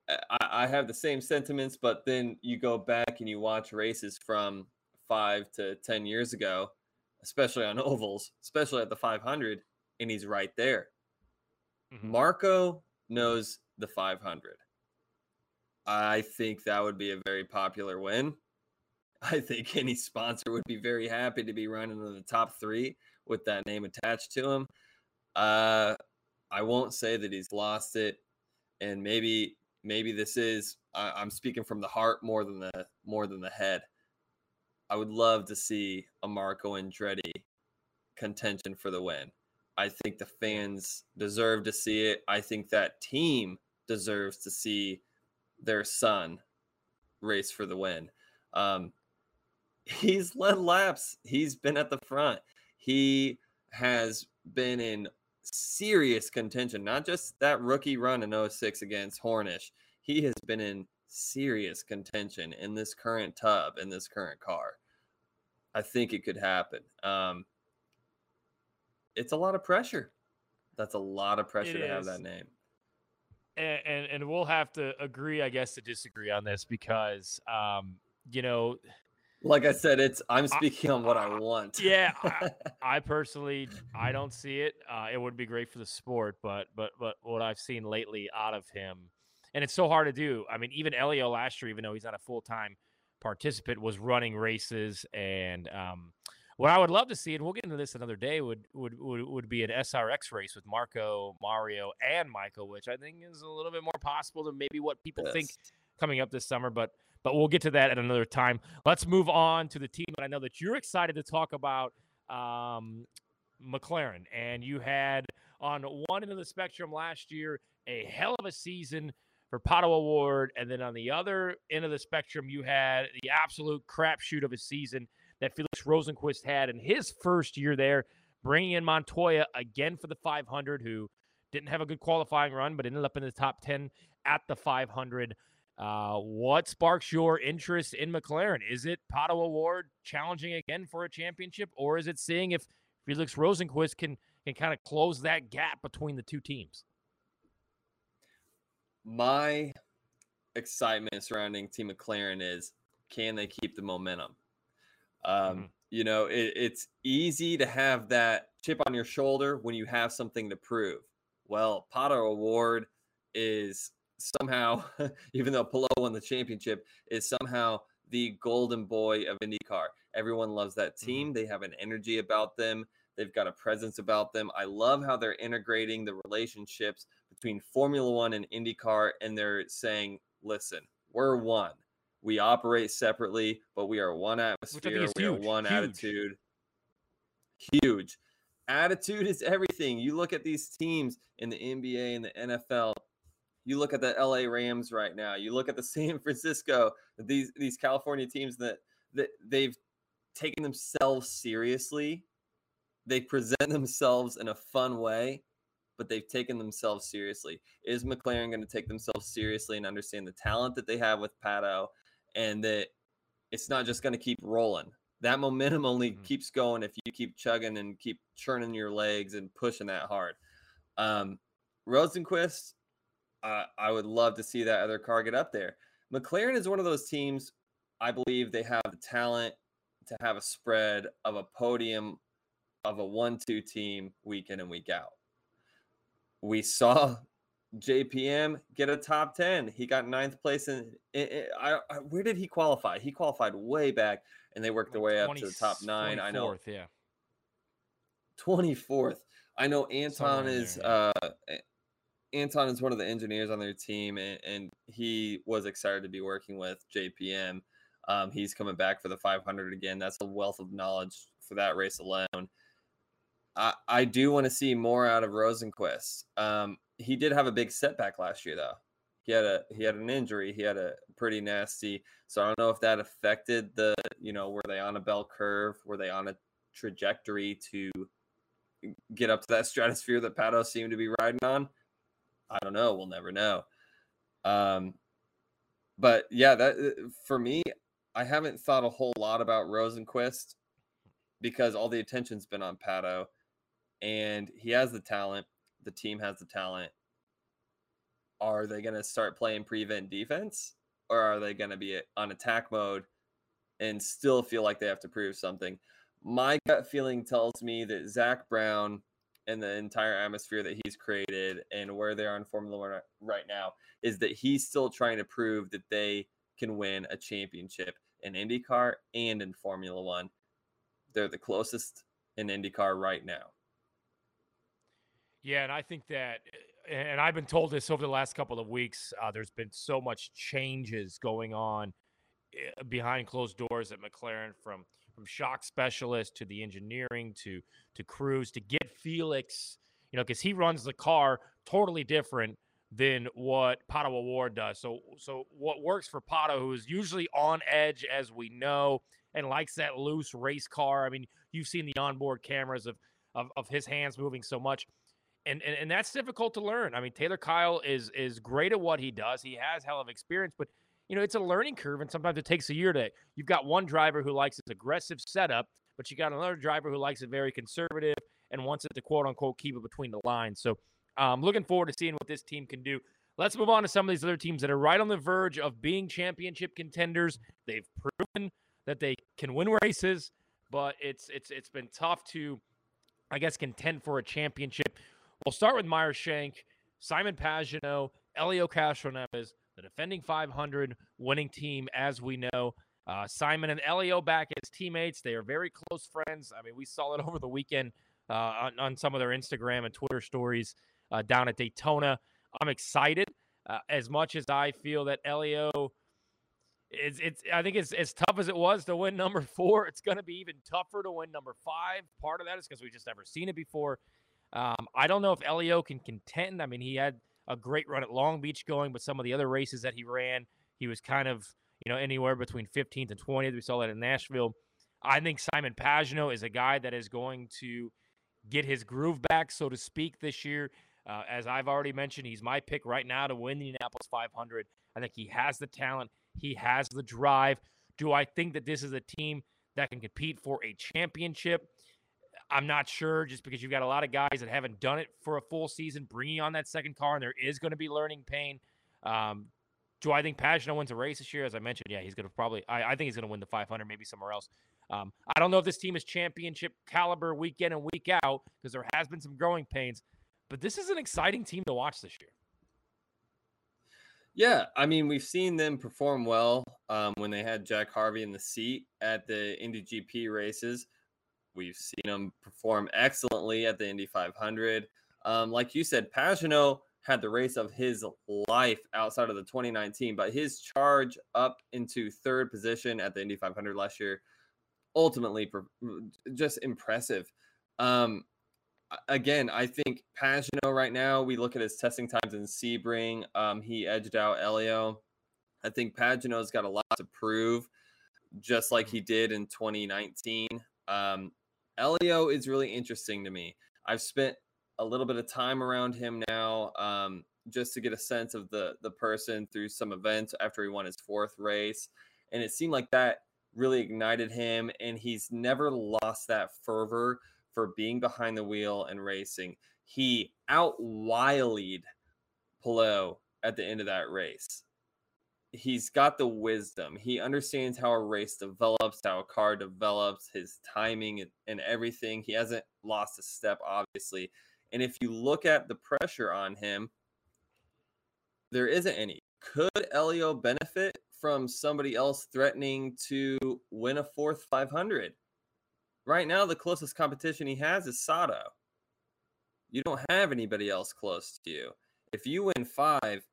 I, I have the same sentiments, but then you go back and you watch races from five to 10 years ago, especially on ovals, especially at the 500, and he's right there. Mm-hmm. Marco knows the 500. I think that would be a very popular win. I think any sponsor would be very happy to be running in the top three with that name attached to him. Uh, I won't say that he's lost it, and maybe maybe this is I, am speaking from the heart more than the more than the head. I would love to see a Marco Andretti contention for the win. I think the fans deserve to see it. I think that team deserves to see their son race for the win. Um, he's led laps. He's been at the front. He has been in serious contention, not just that rookie run in 06 against Hornish. He has been in serious contention in this current tub, in this current car. I think it could happen. Um, it's a lot of pressure. That's a lot of pressure it to is. have that name. And, and, and we'll have to agree, I guess, to disagree on this because, um, you know, like I said, it's I'm speaking I, on what I want. yeah, I, I, personally I don't see it. Uh, it would be great for the sport, but but but what I've seen lately out of him, and it's so hard to do. I mean, even Elio last year, even though he's not a full time participant, was running races, and um, what I would love to see, and we'll get into this another day, would would would, would be an SRX race with Marco, Mario, and Michael, which I think is a little bit more possible than maybe what people yes. think coming up this summer, but but we'll get to that at another time. Let's move on to the team that I know that you're excited to talk about, um, McLaren. And you had on one end of the spectrum last year a hell of a season for Pato O'Ward, and then on the other end of the spectrum, you had the absolute crapshoot of a season that Felix Rosenqvist had in his first year there, bringing in Montoya again for the 500, who didn't have a good qualifying run, but ended up in the top 10 at the 500. Uh, what sparks your interest in McLaren? Is it Pato O'Ward challenging again for a championship, or is it seeing if Felix Rosenqvist can can kind of close that gap between the two teams? My excitement surrounding Team McLaren is can they keep the momentum? Um, mm-hmm. You know, it, it's easy to have that chip on your shoulder when you have something to prove. Well, Pato O'Ward is somehow, even though Palou won the championship, is somehow the golden boy of IndyCar. Everyone loves that team. Mm-hmm. They have an energy about them. They've got a presence about them. I love how they're integrating the relationships between Formula One and IndyCar, and they're saying, "Listen, we're one. We operate separately, but we are one atmosphere. We huge. are one huge. attitude. Huge." Attitude is everything. You look at these teams in the NBA and the NFL, you look at the LA Rams right now. You look at the San Francisco, these these California teams that that they've taken themselves seriously. They present themselves in a fun way, but they've taken themselves seriously. Is McLaren going to take themselves seriously and understand the talent that they have with Pato and that it's not just going to keep rolling? That momentum only mm-hmm. keeps going if you keep chugging and keep churning your legs and pushing that hard. Um, Rosenqvist, uh, I would love to see that other car get up there. McLaren is one of those teams. I believe they have the talent to have a spread of a podium of a one-two team week in and week out. We saw JPM get a top ten. He got ninth place in. in, in I, I, where did he qualify? He qualified way back, and they worked their way 20, up to the top nine. I know. Yeah. Twenty fourth. I know Anton is. There, yeah. uh, Anton is one of the engineers on their team, and, and he was excited to be working with JPM. Um, he's coming back for the 500 again. That's a wealth of knowledge for that race alone. I, I do want to see more out of Rosenqvist. Um, he did have a big setback last year, though. He had a he had an injury. He had a pretty nasty. So I don't know if that affected the you know were they on a bell curve? Were they on a trajectory to get up to that stratosphere that Pato seemed to be riding on? I don't know. We'll never know. Um, but yeah, that uh, for me, I haven't thought a whole lot about Rosenqvist because all the attention's been on Pato, and he has the talent. The team has the talent. Are they going to start playing prevent defense, or are they going to be on attack mode and still feel like they have to prove something? My gut feeling tells me that Zak Brown and the entire atmosphere that he's created and where they are in Formula One right now is that he's still trying to prove that they can win a championship in IndyCar and in Formula One. They're the closest in IndyCar right now. Yeah, and I think that, and I've been told this over the last couple of weeks. Uh, there's been so much changes going on eh, behind closed doors at McLaren from from shock specialist to the engineering to to crews to get Felix, you know, because he runs the car totally different than what Pato O'Ward does. So so what works for Pato, who is usually on edge, as we know, and likes that loose race car. I mean, you've seen the onboard cameras of of, of his hands moving so much. And, and and that's difficult to learn. I mean, Taylor Kiel is is great at what he does. He has hell of experience, but you know, it's a learning curve, and sometimes it takes a year to. You've got one driver who likes his aggressive setup, but you got another driver who likes it very conservative and wants it to quote unquote keep it between the lines. So, um, looking forward to seeing what this team can do. Let's move on to some of these other teams that are right on the verge of being championship contenders. They've proven that they can win races, but it's it's it's been tough to, I guess, contend for a championship. We'll start with Meyer Shank, Simon Pagenaud, Helio Castroneves, the defending 500 winning team, as we know. Uh, Simon and Elio back as teammates. They are very close friends. I mean, we saw it over the weekend uh, on, on, some of their Instagram and Twitter stories uh, down at Daytona. I'm excited uh, as much as I feel that Elio It's, it's I think it's as tough as it was to win number four. It's going to be even tougher to win number five. Part of that is because we've just never seen it before. Um, I don't know if Helio can contend. I mean, he had a great run at Long Beach going, but some of the other races that he ran, he was kind of, you know, anywhere between 15th and 20th. We saw that in Nashville. I think Simon Pagenaud is a guy that is going to get his groove back, so to speak, this year. Uh, as I've already mentioned, he's my pick right now to win the Indianapolis 500. I think he has the talent, he has the drive. Do I think that this is a team that can compete for a championship? I'm not sure just because you've got a lot of guys that haven't done it for a full season, bringing on that second car, and there is going to be learning pain. Um, do I think Pagenaud wins a race this year? As I mentioned, yeah, he's going to probably, I, I think he's going to win the 500, maybe somewhere else. Um, I don't know if this team is championship caliber week in and week out because there has been some growing pains, but this is an exciting team to watch this year. Yeah, I mean, we've seen them perform well um, when they had Jack Harvey in the seat at the Indy GP races. We've seen him perform excellently at the Indy 500. Um, like you said, Pagenaud had the race of his life outside of the 2019, but his charge up into third position at the Indy 500 last year, ultimately just impressive. Um, again, I think Pagenaud right now, we look at his testing times in Sebring. Um, he edged out Elio. I think Pagenaud's got a lot to prove, just like he did in 2019. Um, Helio is really interesting to me. I've spent a little bit of time around him now, um, just to get a sense of the the person through some events after he won his fourth race, and it seemed like that really ignited him, and he's never lost that fervor for being behind the wheel and racing. He out wilied Palou at the end of that race he's got the wisdom. He understands how a race develops, how a car develops, his timing and, everything. He hasn't lost a step, obviously. And if you look at the pressure on him, there isn't any. Could Helio benefit from somebody else threatening to win a fourth 500? Right now, the closest competition he has is Sato. You don't have anybody else close to you. If you win five,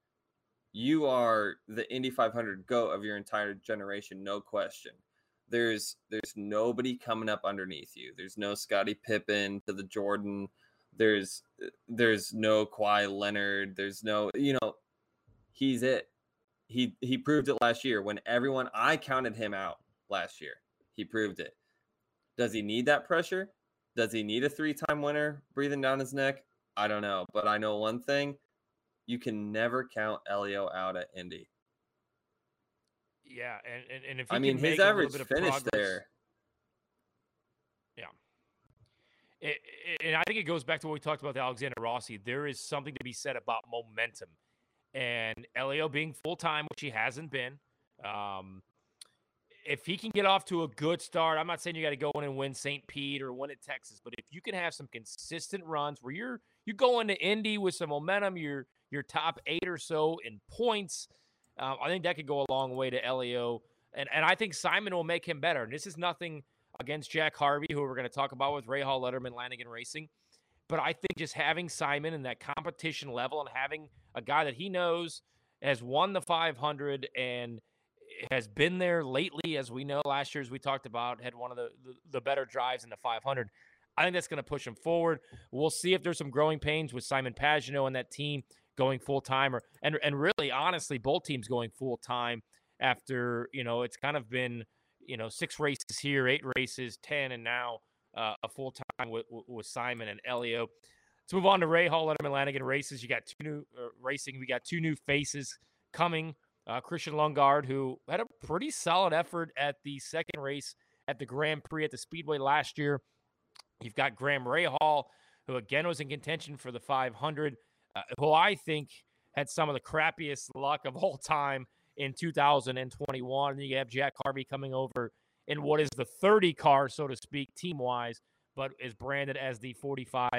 you are the Indy 500 goat of your entire generation, no question. There's there's nobody coming up underneath you. There's no Scottie Pippen to the Jordan. There's there's no Kawhi Leonard. There's no you know, he's it. He he proved it last year when everyone I counted him out last year. He proved it. Does he need that pressure? Does he need a three-time winner breathing down his neck? I don't know, but I know one thing you can never count Helio out at Indy. Yeah, and and, and if I mean his average finish progress, there. Yeah. It, it, and I think it goes back to what we talked about with Alexander Rossi. There is something to be said about momentum, and Helio being full time, which he hasn't been. Um, if he can get off to a good start, I'm not saying you got to go in and win St. Pete or win at Texas, but if you can have some consistent runs where you're you go into Indy with some momentum, you're your top eight or so in points. Uh, I think that could go a long way to Helio. And, and I think Simon will make him better. And this is nothing against Jack Harvey, who we're going to talk about with Rahal, Letterman, Lanigan Racing. But I think just having Simon in that competition level and having a guy that he knows has won the 500 and has been there lately, as we know, last year, as we talked about, had one of the, the, the better drives in the 500. I think that's going to push him forward. We'll see if there's some growing pains with Simon Pagenaud and that team going full time, or and and really honestly, both teams going full time after you know it's kind of been you know six races here, eight races, ten, and now uh, a full time with, with Simon and elio Let's move on to Rahal Letterman Lanigan races. You got two new uh, racing. We got two new faces coming. Uh, Christian Lundgaard, who had a pretty solid effort at the second race at the Grand Prix at the Speedway last year. You've got Graham ray hall who again was in contention for the 500 uh, who I think had some of the crappiest luck of all time in 2021. And you have Jack Harvey coming over in what is the 30 car, so to speak, team wise, but is branded as the 45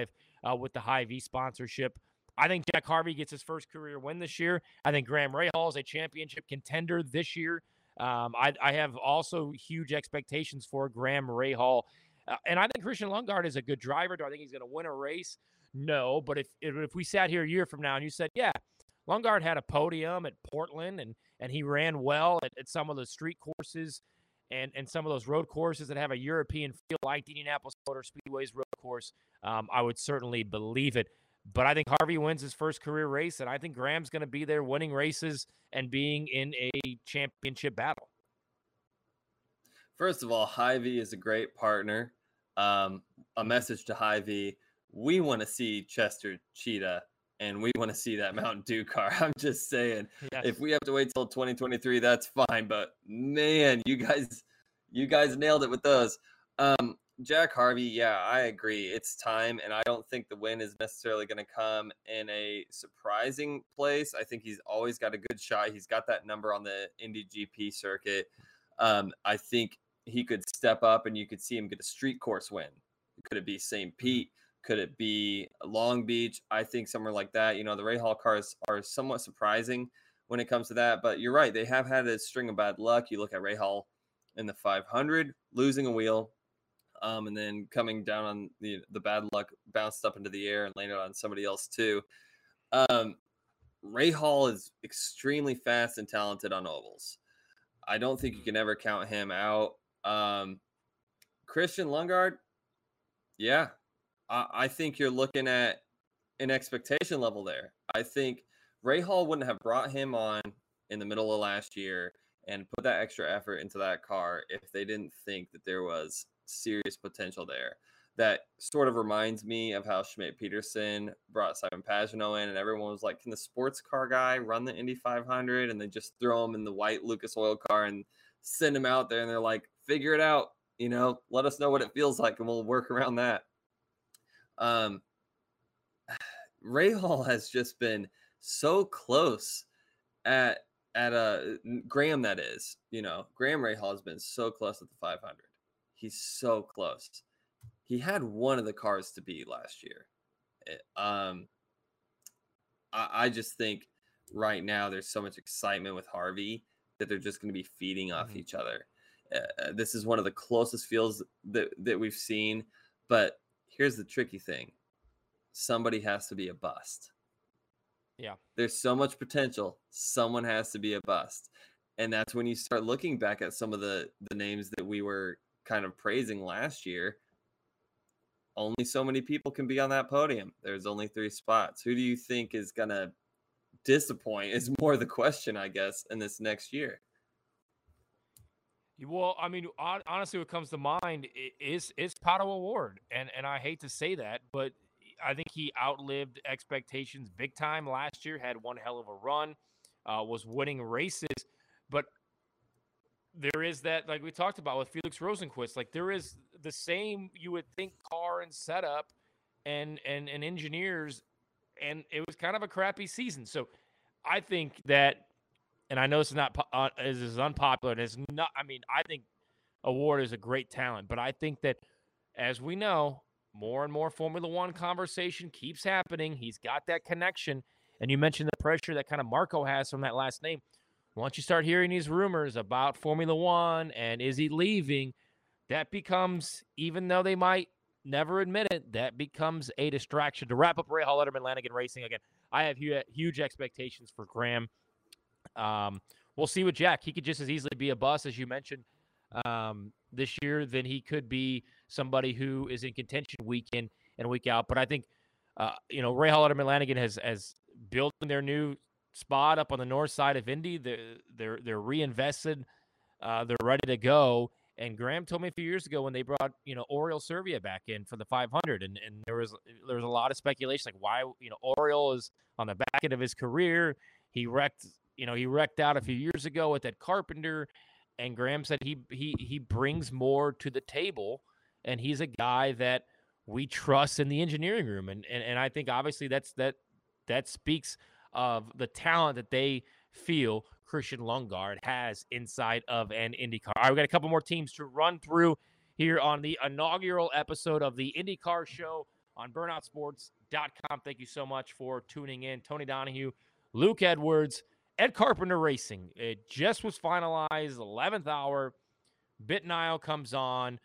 uh, with the Hy-Vee sponsorship. I think Jack Harvey gets his first career win this year. I think Graham Rahal is a championship contender this year. Um, I, I, have also huge expectations for Graham Rahal. Uh, and I think Christian Lundgaard is a good driver. Do I think he's going to win a race? No. But if, if, we sat here a year from now and you said, yeah, Lundgaard had a podium at Portland and and he ran well at, at some of the street courses and and some of those road courses that have a European feel like the Indianapolis Motor Speedway's road course. Um, I would certainly believe it. But I think Harvey wins his first career race, and I think Graham's going to be there winning races and being in a championship battle. First of all, Hy-Vee is a great partner. Um, a message to Hy-Vee: we want to see Chester Cheetah and we want to see that Mountain Dew car. I'm just saying, yes. if we have to wait till 2023, that's fine. But man, you guys, you guys nailed it with those. Um, Jack Harvey, yeah, I agree. It's time, and I don't think the win is necessarily going to come in a surprising place. I think he's always got a good shot. He's got that number on the Indy GP circuit. Um, I think he could step up, and you could see him get a street course win. Could it be St. Pete? Could it be Long Beach? I think somewhere like that. You know, the Rahal cars are somewhat surprising when it comes to that, but you're right. They have had a string of bad luck. You look at Rahal in the 500, losing a wheel, um, and then coming down on the the bad luck, bounced up into the air and landed on somebody else too. Um, Hall is extremely fast and talented on ovals. I don't think you can ever count him out. Um, Christian Lundgaard, yeah, I, think you're looking at an expectation level there. I think Rahal wouldn't have brought him on in the middle of last year and put that extra effort into that car if they didn't think that there was serious potential there. That sort of reminds me of how Schmidt Peterson brought Simon Pagenaud in, and everyone was like, "Can the sports car guy run the Indy 500?" And they just throw him in the white Lucas Oil car and send him out there, and they're like, "Figure it out, you know, let us know what it feels like, and we'll work around that." Um, Hall has just been so close at at a Graham that is, you know, Graham Rahal has been so close at the 500. He's so close. He had one of the cars to beat last year. It, eh, um, I, I, just think right now there's so much excitement with Harvey that they're just going to be feeding off mm-hmm. each other. Uh, this is one of the closest fields that that we've seen, but here's the tricky thing somebody has to be a bust. Yeah. There's so much potential. Someone has to be a bust. And that's when you start looking back at some of the the names that we were kind of praising last year. Only so many people can be on that podium. There's only 3 spots. Who do you think is going to disappoint is more the question, I guess, in this next year. Well, I mean, honestly, what comes to mind is is Pato O'Ward, and and I hate to say that, but I think he outlived expectations big time last year. Had one hell of a run, uh, was winning races, but there is that like we talked about with Felix Rosenqvist. Like there is the same you would think car and setup, and and and engineers, and it was kind of a crappy season. So I think that and I know this is not uh, is unpopular. And it's not. I mean, I think O'Ward is a great talent, but I think that as we know, more and more Formula One conversation keeps happening. He's got that connection, and you mentioned the pressure that kind of Marco has from that last name. Once you start hearing these rumors about Formula One and is he leaving, that becomes even though they might never admit it, that becomes a distraction. To wrap up Rahal Letterman Lanigan Racing again, I have huge expectations for Graham. Um, we'll see with Jack. He could just as easily be a bus, as you mentioned, um, this year than he could be somebody who is in contention week in and week out. But I think, uh, you know, Ray Rahal Letterman Lanigan has has built their new spot up on the north side of Indy. They're they're, they're reinvested. Uh, they're ready to go. And Graham told me a few years ago when they brought you know Oriol Servia back in for the 500, and, and there was there was a lot of speculation like why you know Oriol is on the back end of his career. He wrecked you know, he wrecked out a few years ago with that Carpenter, and Graham said he he he brings more to the table, and he's a guy that we trust in the engineering room, and and, and I think obviously that's that that speaks of the talent that they feel Christian Lundgaard has inside of an IndyCar. All right, we got a couple more teams to run through here on the inaugural episode of the IndyCar show on burnoutsports.com. Thank you so much for tuning in. Tony Donohue, Luke Edwards, Ed Carpenter Racing. It just was finalized, 11th hour. BitNile comes on.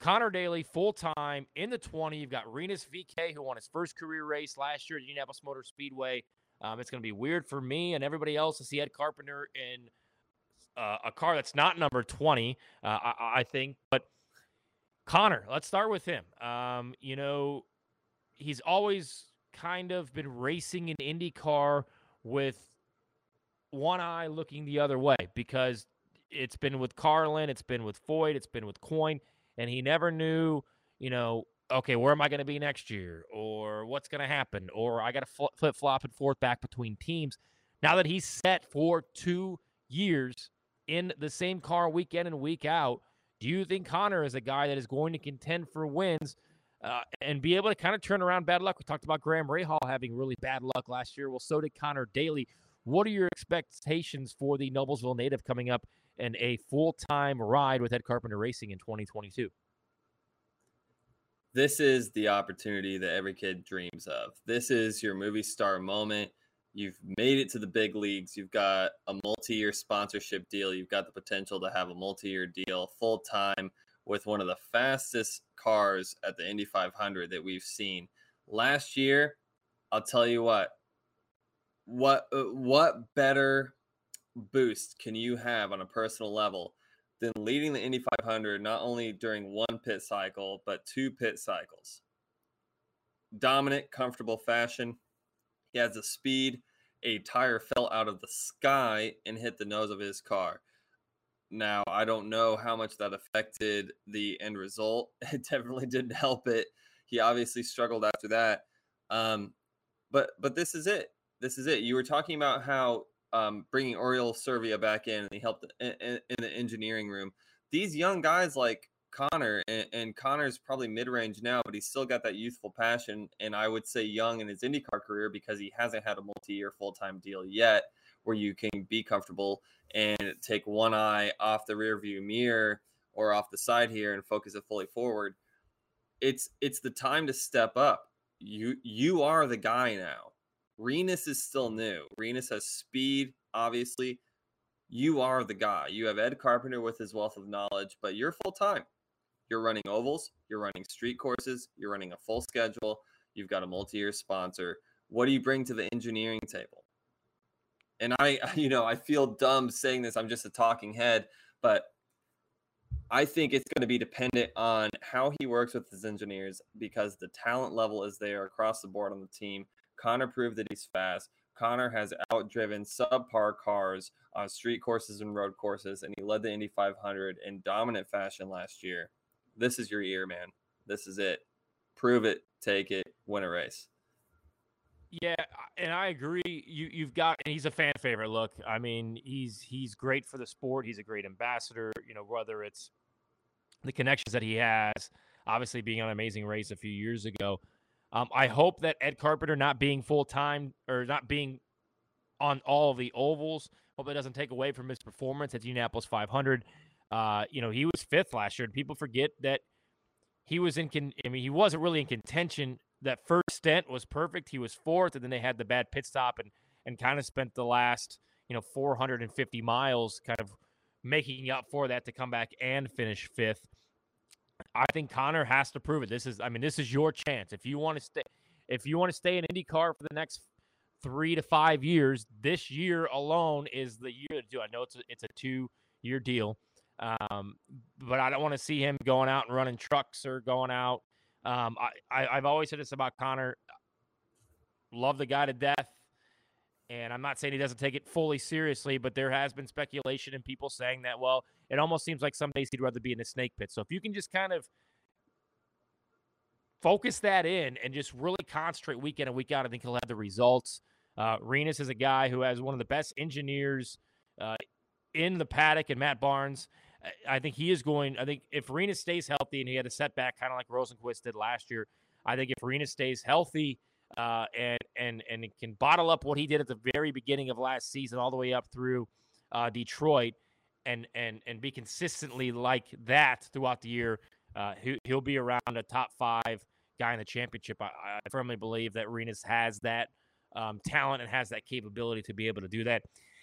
Connor Daly, full time in the 20. You've got Rinus VeeKay, who won his first career race last year at Indianapolis Motor Speedway. Um, it's going to be weird for me and everybody else to see Ed Carpenter in uh, a car that's not number 20, uh, I, I, think. But Connor, let's start with him. Um, you know, he's always kind of been racing an Indy car with one eye looking the other way because it's been with Carlin, it's been with Foyt, it's been with Coyne, and he never knew, you know, okay, where am I going to be next year, or what's going to happen, or I got to flip flop and forth back between teams. Now that he's set for two years in the same car week in and week out, do you think Connor is a guy that is going to contend for wins uh, and be able to kind of turn around bad luck? We talked about Graham Rahal having really bad luck last year. Well, so did Connor Daly. What are your expectations for the Noblesville native coming up and a full time ride with Ed Carpenter Racing in 2022? This is the opportunity that every kid dreams of. This is your movie star moment. You've made it to the big leagues. You've got a multi year sponsorship deal. You've got the potential to have a multi year deal full time with one of the fastest cars at the Indy 500 that we've seen. Last year, I'll tell you what, what uh, what better boost can you have on a personal level than leading the Indy 500 not only during one pit cycle, but two pit cycles? Dominant, comfortable fashion. He has the speed. A tire fell out of the sky and hit the nose of his car. Now, I don't know how much that affected the end result. It definitely didn't help it. He obviously struggled after that. Um, but but this is it. This is it. You were talking about how um, bringing Oriol Servia back in, and he helped in, in, in, the engineering room. These young guys like Connor, and, and Connor's probably mid range now, but he's still got that youthful passion. And I would say young in his IndyCar career because he hasn't had a multi year full time deal yet where you can be comfortable and take one eye off the rear view mirror or off the side here and focus it fully forward. It's it's the time to step up. You you are the guy now. Rinus is still new. Rinus has speed, obviously. You are the guy. You have Ed Carpenter with his wealth of knowledge, but you're full time. You're running ovals, you're running street courses, you're running a full schedule, you've got a multi year sponsor. What do you bring to the engineering table? And I, you know, I feel dumb saying this. I'm just a talking head, but I think it's going to be dependent on how he works with his engineers because the talent level is there across the board on the team. Connor proved that he's fast. Connor has outdriven subpar cars on street courses and road courses, and he led the Indy 500 in dominant fashion last year. This is your year, man. This is it. Prove it, take it, win a race. Yeah, and I agree. You you've got and he's a fan favorite. Look, I mean, he's he's great for the sport. He's a great ambassador. You know, whether it's the connections that he has, obviously being on Amazing Race a few years ago, um, I hope that Ed Carpenter not being full time or not being on all of the ovals, hope that doesn't take away from his performance at Indianapolis 500. Uh, you know, he was fifth last year, and people forget that he was in. Con- I mean, he wasn't really in contention. That first stint was perfect. He was fourth, and then they had the bad pit stop, and and kind of spent the last you know 450 miles kind of making up for that to come back and finish fifth. I think Connor has to prove it. This is, I mean, this is your chance. If you want to stay, if you want to stay in IndyCar for the next three to five years, this year alone is the year to do. I know it's a, it's a two year deal, um, but I don't want to see him going out and running trucks or going out. Um, I, I I've always said this about Connor. Love the guy to death. And I'm not saying he doesn't take it fully seriously, but there has been speculation and people saying that, well, it almost seems like some days he'd rather be in a snake pit. So if you can just kind of focus that in and just really concentrate week in and week out, I think he'll have the results. Uh, Rinus is a guy who has one of the best engineers uh, in the paddock, and Matt Barnes. I think he is going. I think if Rinus stays healthy and he had a setback, kind of like Rosenqvist did last year, I think if Rinus stays healthy uh, and and and can bottle up what he did at the very beginning of last season, all the way up through uh, Detroit, and and and be consistently like that throughout the year, uh, he, he'll be around a top five guy in the championship. I, I firmly believe that Rinus has that um, talent and has that capability to be able to do that.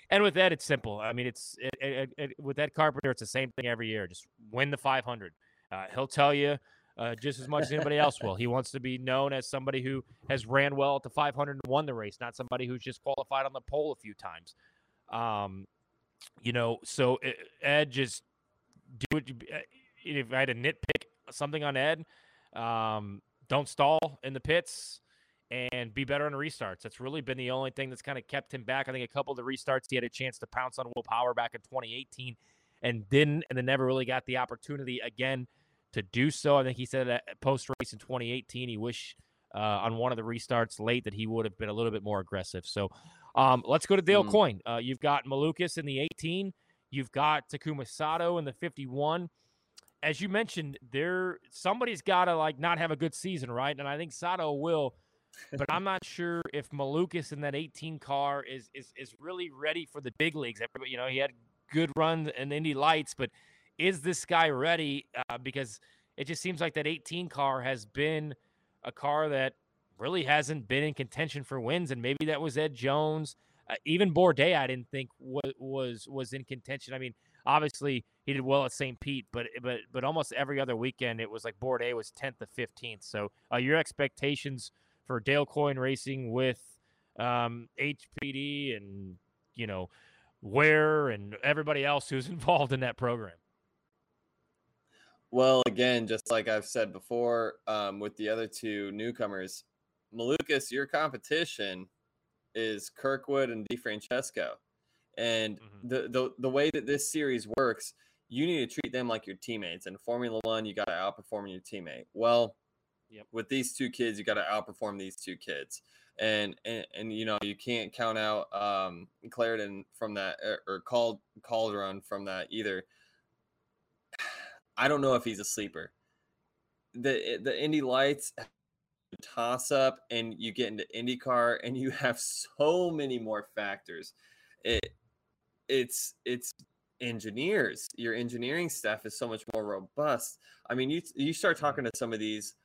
And with that, it's simple. I mean, it's it, it, it, with Ed Carpenter, it's the same thing every year. Just win the 500. Uh, he'll tell you uh, just as much as anybody else will. He wants to be known as somebody who has ran well at the 500 and won the race, not somebody who's just qualified on the pole a few times. Um, you know, so Ed just do it. Uh, if I had to nitpick something on Ed, um, don't stall in the pits and be better on restarts. That's really been the only thing that's kind of kept him back. I think a couple of the restarts he had a chance to pounce on Will Power back in 2018 and didn't, and then never really got the opportunity again to do so. I think he said that post race in 2018, he wished uh, on one of the restarts late that he would have been a little bit more aggressive. So um, let's go to Dale mm. Coyne. Uh, you've got Malukas in the 18, you've got Takuma Sato in the 51 as you mentioned, there somebody's got to like not have a good season, right? And I think Sato will, but I'm not sure if Malukas in that 18 car is is is really ready for the big leagues. Everybody, you know, he had good runs in Indy Lights, but is this guy ready? Uh, because it just seems like that 18 car has been a car that really hasn't been in contention for wins, and maybe that was Ed Jones. Uh, even Bourdais, I didn't think was was was in contention. I mean, obviously he did well at St. Pete, but but but almost every other weekend it was like Bourdais was 10th to 15th. So uh, your expectations for Dale Coyne Racing with um, HPD and you know Ware and everybody else who's involved in that program. Well, again, just like I've said before, um, with the other two newcomers, Malukas, your competition is Kirkwood and DeFrancesco. And mm-hmm. the, the the way that this series works, you need to treat them like your teammates. In Formula One, you got to outperform your teammate. Well, yep. with these two kids, you got to outperform these two kids. And, and and you know you can't count out um, Clarendon from that or, or Cald, Calderon from that either. I don't know if he's a sleeper. The the Indy Lights toss up, and you get into IndyCar, and you have so many more factors. It it's it's engineers. Your engineering staff is so much more robust. I mean, you you start talking to some of these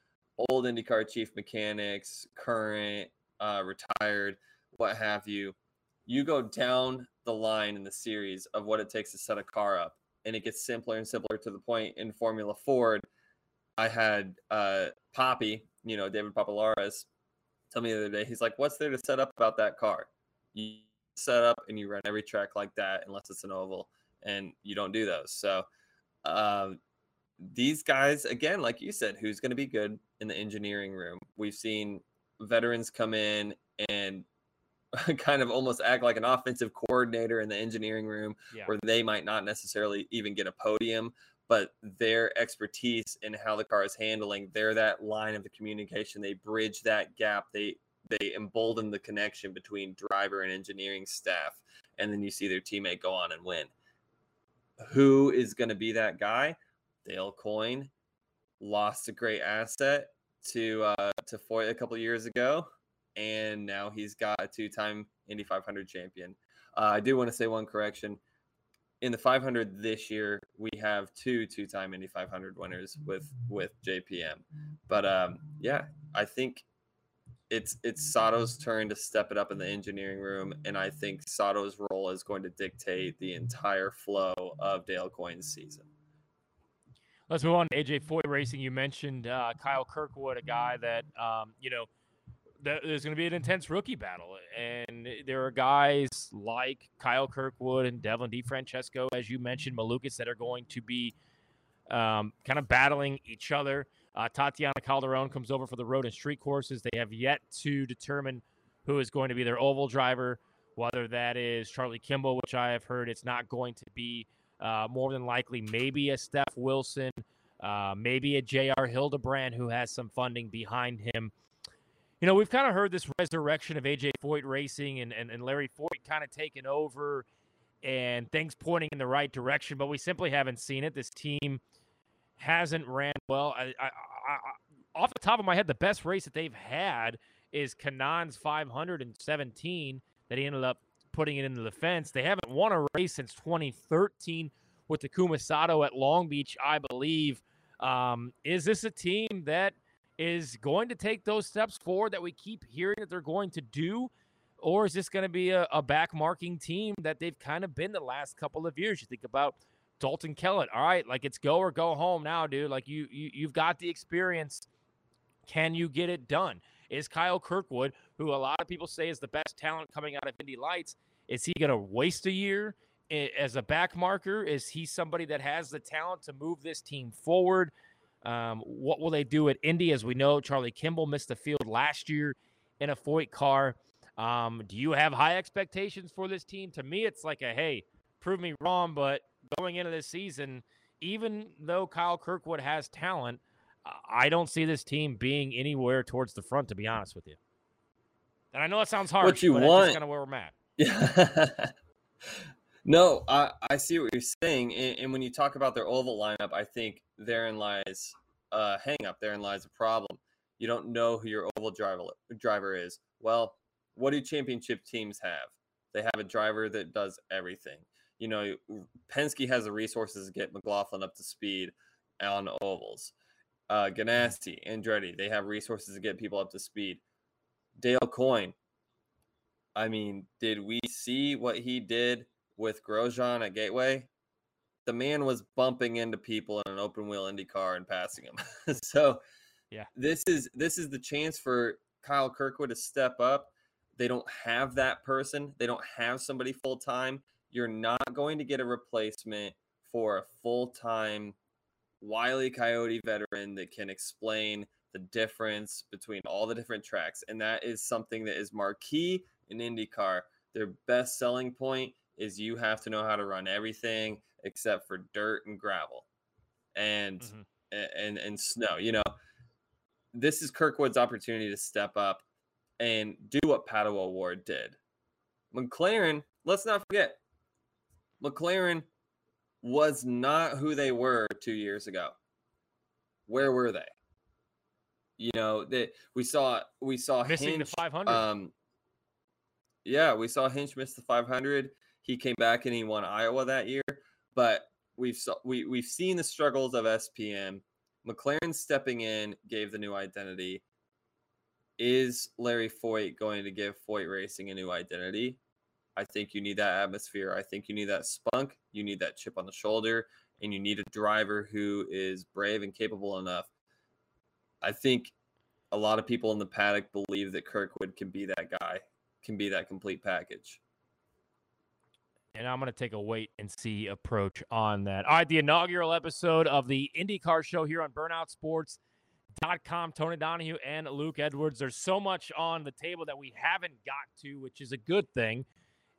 old IndyCar chief mechanics, current, uh, retired, what have you. You go down the line in the series of what it takes to set a car up, and it gets simpler and simpler to the point in Formula Ford. I had uh, Poppy, you know, David Papalaras, tell me the other day, he's like, What's there to set up about that car? You set up and you run every track like that unless it's an oval and you don't do those so um, these guys again like you said who's going to be good in the engineering room we've seen veterans come in and kind of almost act like an offensive coordinator in the engineering room yeah. where they might not necessarily even get a podium but their expertise in how the car is handling they're that line of the communication they bridge that gap they they embolden the connection between driver and engineering staff, and then you see their teammate go on and win. Who is going to be that guy? Dale Coyne lost a great asset to uh, to Foyt a couple years ago, and now he's got a two-time Indy 500 champion. Uh, I do want to say one correction. In the 500 this year, we have two two-time Indy 500 winners with with JPM. But um, yeah, I think it's it's Sato's turn to step it up in the engineering room, and I think Sato's role is going to dictate the entire flow of Dale Coyne's season. Let's move on to AJ Foyt Racing. You mentioned uh, Kyle Kirkwood, a guy that um, you know there's going to be an intense rookie battle, and there are guys like Kyle Kirkwood and Devlin DeFrancesco, as you mentioned, Malukas, that are going to be um, kind of battling each other. Uh, Tatiana Calderon comes over for the road and street courses. They have yet to determine who is going to be their oval driver, whether that is Charlie Kimball, which I have heard it's not going to be. Uh, more than likely, maybe a Steph Wilson, uh, maybe a J.R. Hildebrand who has some funding behind him. You know, we've kind of heard this resurrection of AJ Foyt racing and, and, and Larry Foyt kind of taking over and things pointing in the right direction, but we simply haven't seen it. This team hasn't ran well. I, I, I, off the top of my head, the best race that they've had is Kanaan's 517 that he ended up putting it into the fence. They haven't won a race since 2013 with Takuma Sato at Long Beach, I believe. Um, is this a team that is going to take those steps forward that we keep hearing that they're going to do? Or is this going to be a, a back marking team that they've kind of been the last couple of years? You think about Dalton Kellett. All right, like it's go or go home now, dude. Like you, you you've got the experience. Can you get it done? Is Kyle Kirkwood, who a lot of people say is the best talent coming out of Indy Lights, is he going to waste a year eh, as a back marker? Is he somebody that has the talent to move this team forward? Um, what will they do at Indy? As we know, Charlie Kimball missed the field last year in a Foyt car. Um, do you have high expectations for this team? To me, it's like a hey, prove me wrong, but going into this season, even though Kyle Kirkwood has talent, I don't see this team being anywhere towards the front, to be honest with you. And I know that sounds hard. What you want? Kind of where we're at. No, I, I see what you're saying. And, and, when you talk about their oval lineup, I think therein lies a hang up. Therein lies a problem. You don't know who your oval driver driver is. Well, what do championship teams have? They have a driver that does everything. You know, Penske has the resources to get McLaughlin up to speed on ovals. Uh, Ganassi, Andretti, they have resources to get people up to speed. Dale Coyne, I mean, did we see what he did with Grosjean at Gateway? The man was bumping into people in an open wheel Indy car and passing them. so, yeah, this is this is the chance for Kyle Kirkwood to step up they don't have that person. They don't have somebody full time. You're not going to get a replacement for a full time Wiley Coyote veteran that can explain the difference between all the different tracks. And that is something that is marquee in IndyCar. Their best selling point is you have to know how to run everything except for dirt and gravel and mm-hmm. and and snow. You know, this is Kirkwood's opportunity to step up and do what Pato O'Ward did. McLaren, let's not forget, McLaren was not who they were two years ago. Where were they? You know that we saw we saw missing Hinch, the 500. Um, yeah, we saw Hinch miss the 500. He came back and he won Iowa that year. But we've we we've seen the struggles of SPM. McLaren stepping in gave the new identity. Is Larry Foyt going to give Foyt Racing a new identity? I think you need that atmosphere. I think you need that spunk. You need that chip on the shoulder, and you need a driver who is brave and capable enough. I think a lot of people in the paddock believe that Kirkwood can be that guy, can be that complete package. And I'm going to take a wait and see approach on that. All right, the inaugural episode of the IndyCar show here on burnoutsports.com. Sports. Tony Donohue and Luke Edwards. There's so much on the table that we haven't got to, which is a good thing.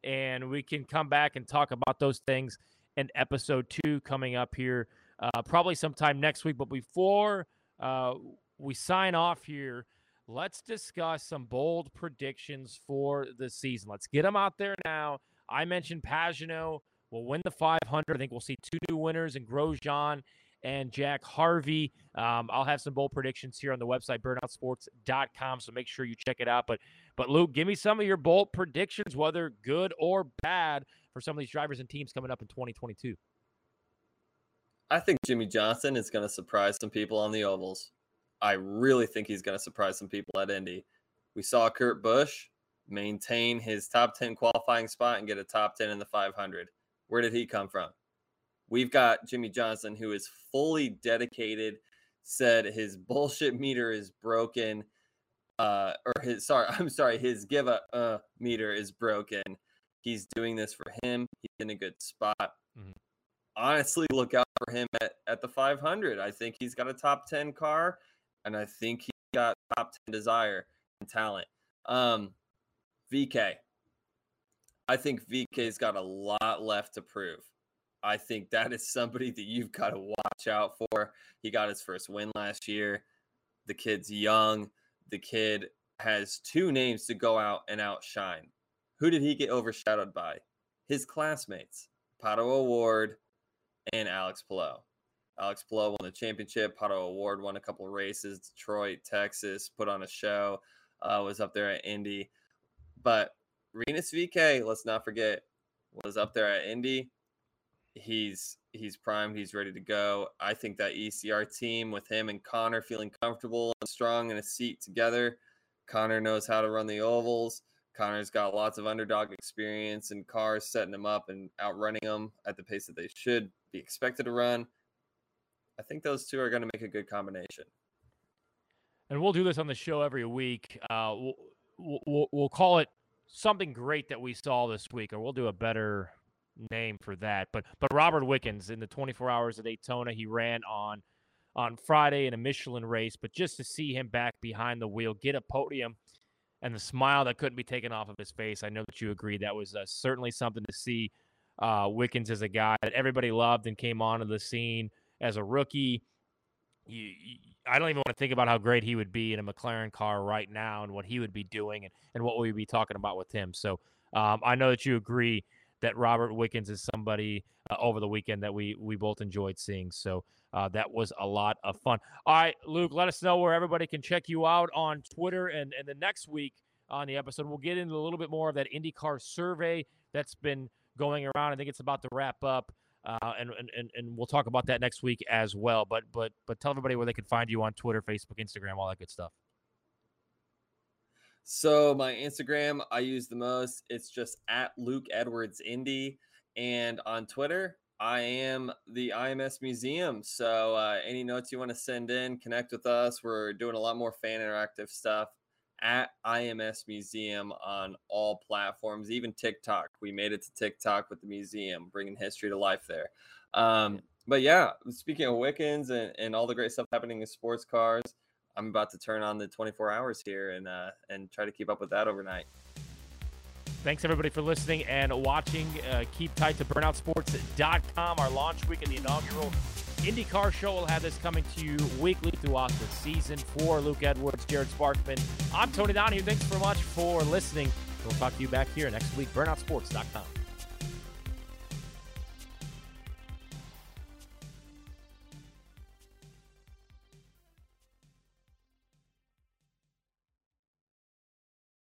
And we can come back and talk about those things in episode two coming up here, uh, probably sometime next week. But before uh, we sign off here, let's discuss some bold predictions for the season. Let's get them out there now. I mentioned Pagenaud will win the 500. I think we'll see two new winners in Grosjean and Jack Harvey. Um, I'll have some bold predictions here on the website, burnoutsports.com. So make sure you check it out. But, but Luke, give me some of your bold predictions, whether good or bad, for some of these drivers and teams coming up in 2022. I think Jimmie Johnson is going to surprise some people on the ovals. I really think he's going to surprise some people at Indy. We saw Kurt Busch maintain his top 10 qualifying spot and get a top 10 in the 500. Where did he come from? We've got Jimmie Johnson, who is fully dedicated, said his bullshit meter is broken. Uh, or his sorry, I'm sorry, his give a uh, meter is broken. He's doing this for him. He's in a good spot. Mm-hmm. Honestly, look out for him at, at the 500. I think he's got a top 10 car, and I think he got top 10 desire and talent. Um, VeeKay. I think VeeKay's got a lot left to prove. I think that is somebody that you've got to watch out for. He got his first win last year. The kid's young. The kid has two names to go out and outshine. Who did he get overshadowed by? His classmates, Pato O'Ward and Alex Palou. Alex Palou won the championship. Pato O'Ward won a couple races, Detroit, Texas, put on a show. uh, was up there at Indy. But Rinus VeeKay, let's not forget, was up there at Indy. He's he's primed. He's ready to go. I think that ECR team with him and Conor feeling comfortable and strong in a seat together. Conor knows how to run the ovals. Conor's got lots of underdog experience and cars setting him up and outrunning them at the pace that they should be expected to run. I think those two are going to make a good combination. And we'll do this on the show every week. Uh, we'll, we'll, call it something great that we saw this week, or we'll do a better name for that. But but Robert Wickens in the 24 hours of Daytona, he ran on on Friday in a Michelin race, but just to see him back behind the wheel, get a podium, and the smile that couldn't be taken off of his face, I know that you agree that was uh, certainly something to see. Uh, Wickens is a guy that everybody loved and came onto the scene as a rookie. You, I don't even want to think about how great he would be in a McLaren car right now and what he would be doing and, and what we'd be talking about with him. So um, I know that you agree that Robert Wickens is somebody uh, over the weekend that we we both enjoyed seeing. So uh, that was a lot of fun. All right, Luke, let us know where everybody can check you out on Twitter. And, and the next week on the episode, we'll get into a little bit more of that IndyCar survey that's been going around. I think it's about to wrap up. Uh, and, and and we'll talk about that next week as well. But but but tell everybody where they can find you on Twitter, Facebook, Instagram, all that good stuff. So my Instagram I use the most. It's just at Luke Edwards Indy, and on Twitter I am the IMS Museum. So uh, any notes you want to send in, connect with us. We're doing a lot more fan interactive stuff at IMS Museum on all platforms, even TikTok. We made it to TikTok with the museum, bringing history to life there. Um, but yeah, speaking of Wickens and, and all the great stuff happening in sports cars, I'm about to turn on the 24 hours here and uh, and try to keep up with that overnight. Thanks everybody for listening and watching. Uh, keep tight to burnoutsports.com. Our launch week of the inaugural IndyCar show will have this coming to you weekly throughout the season. For Luke Edwards, Jared Sparkman, I'm Tony Donohue. Thanks so much for listening. We'll talk to you back here next week. Burnoutsports.com.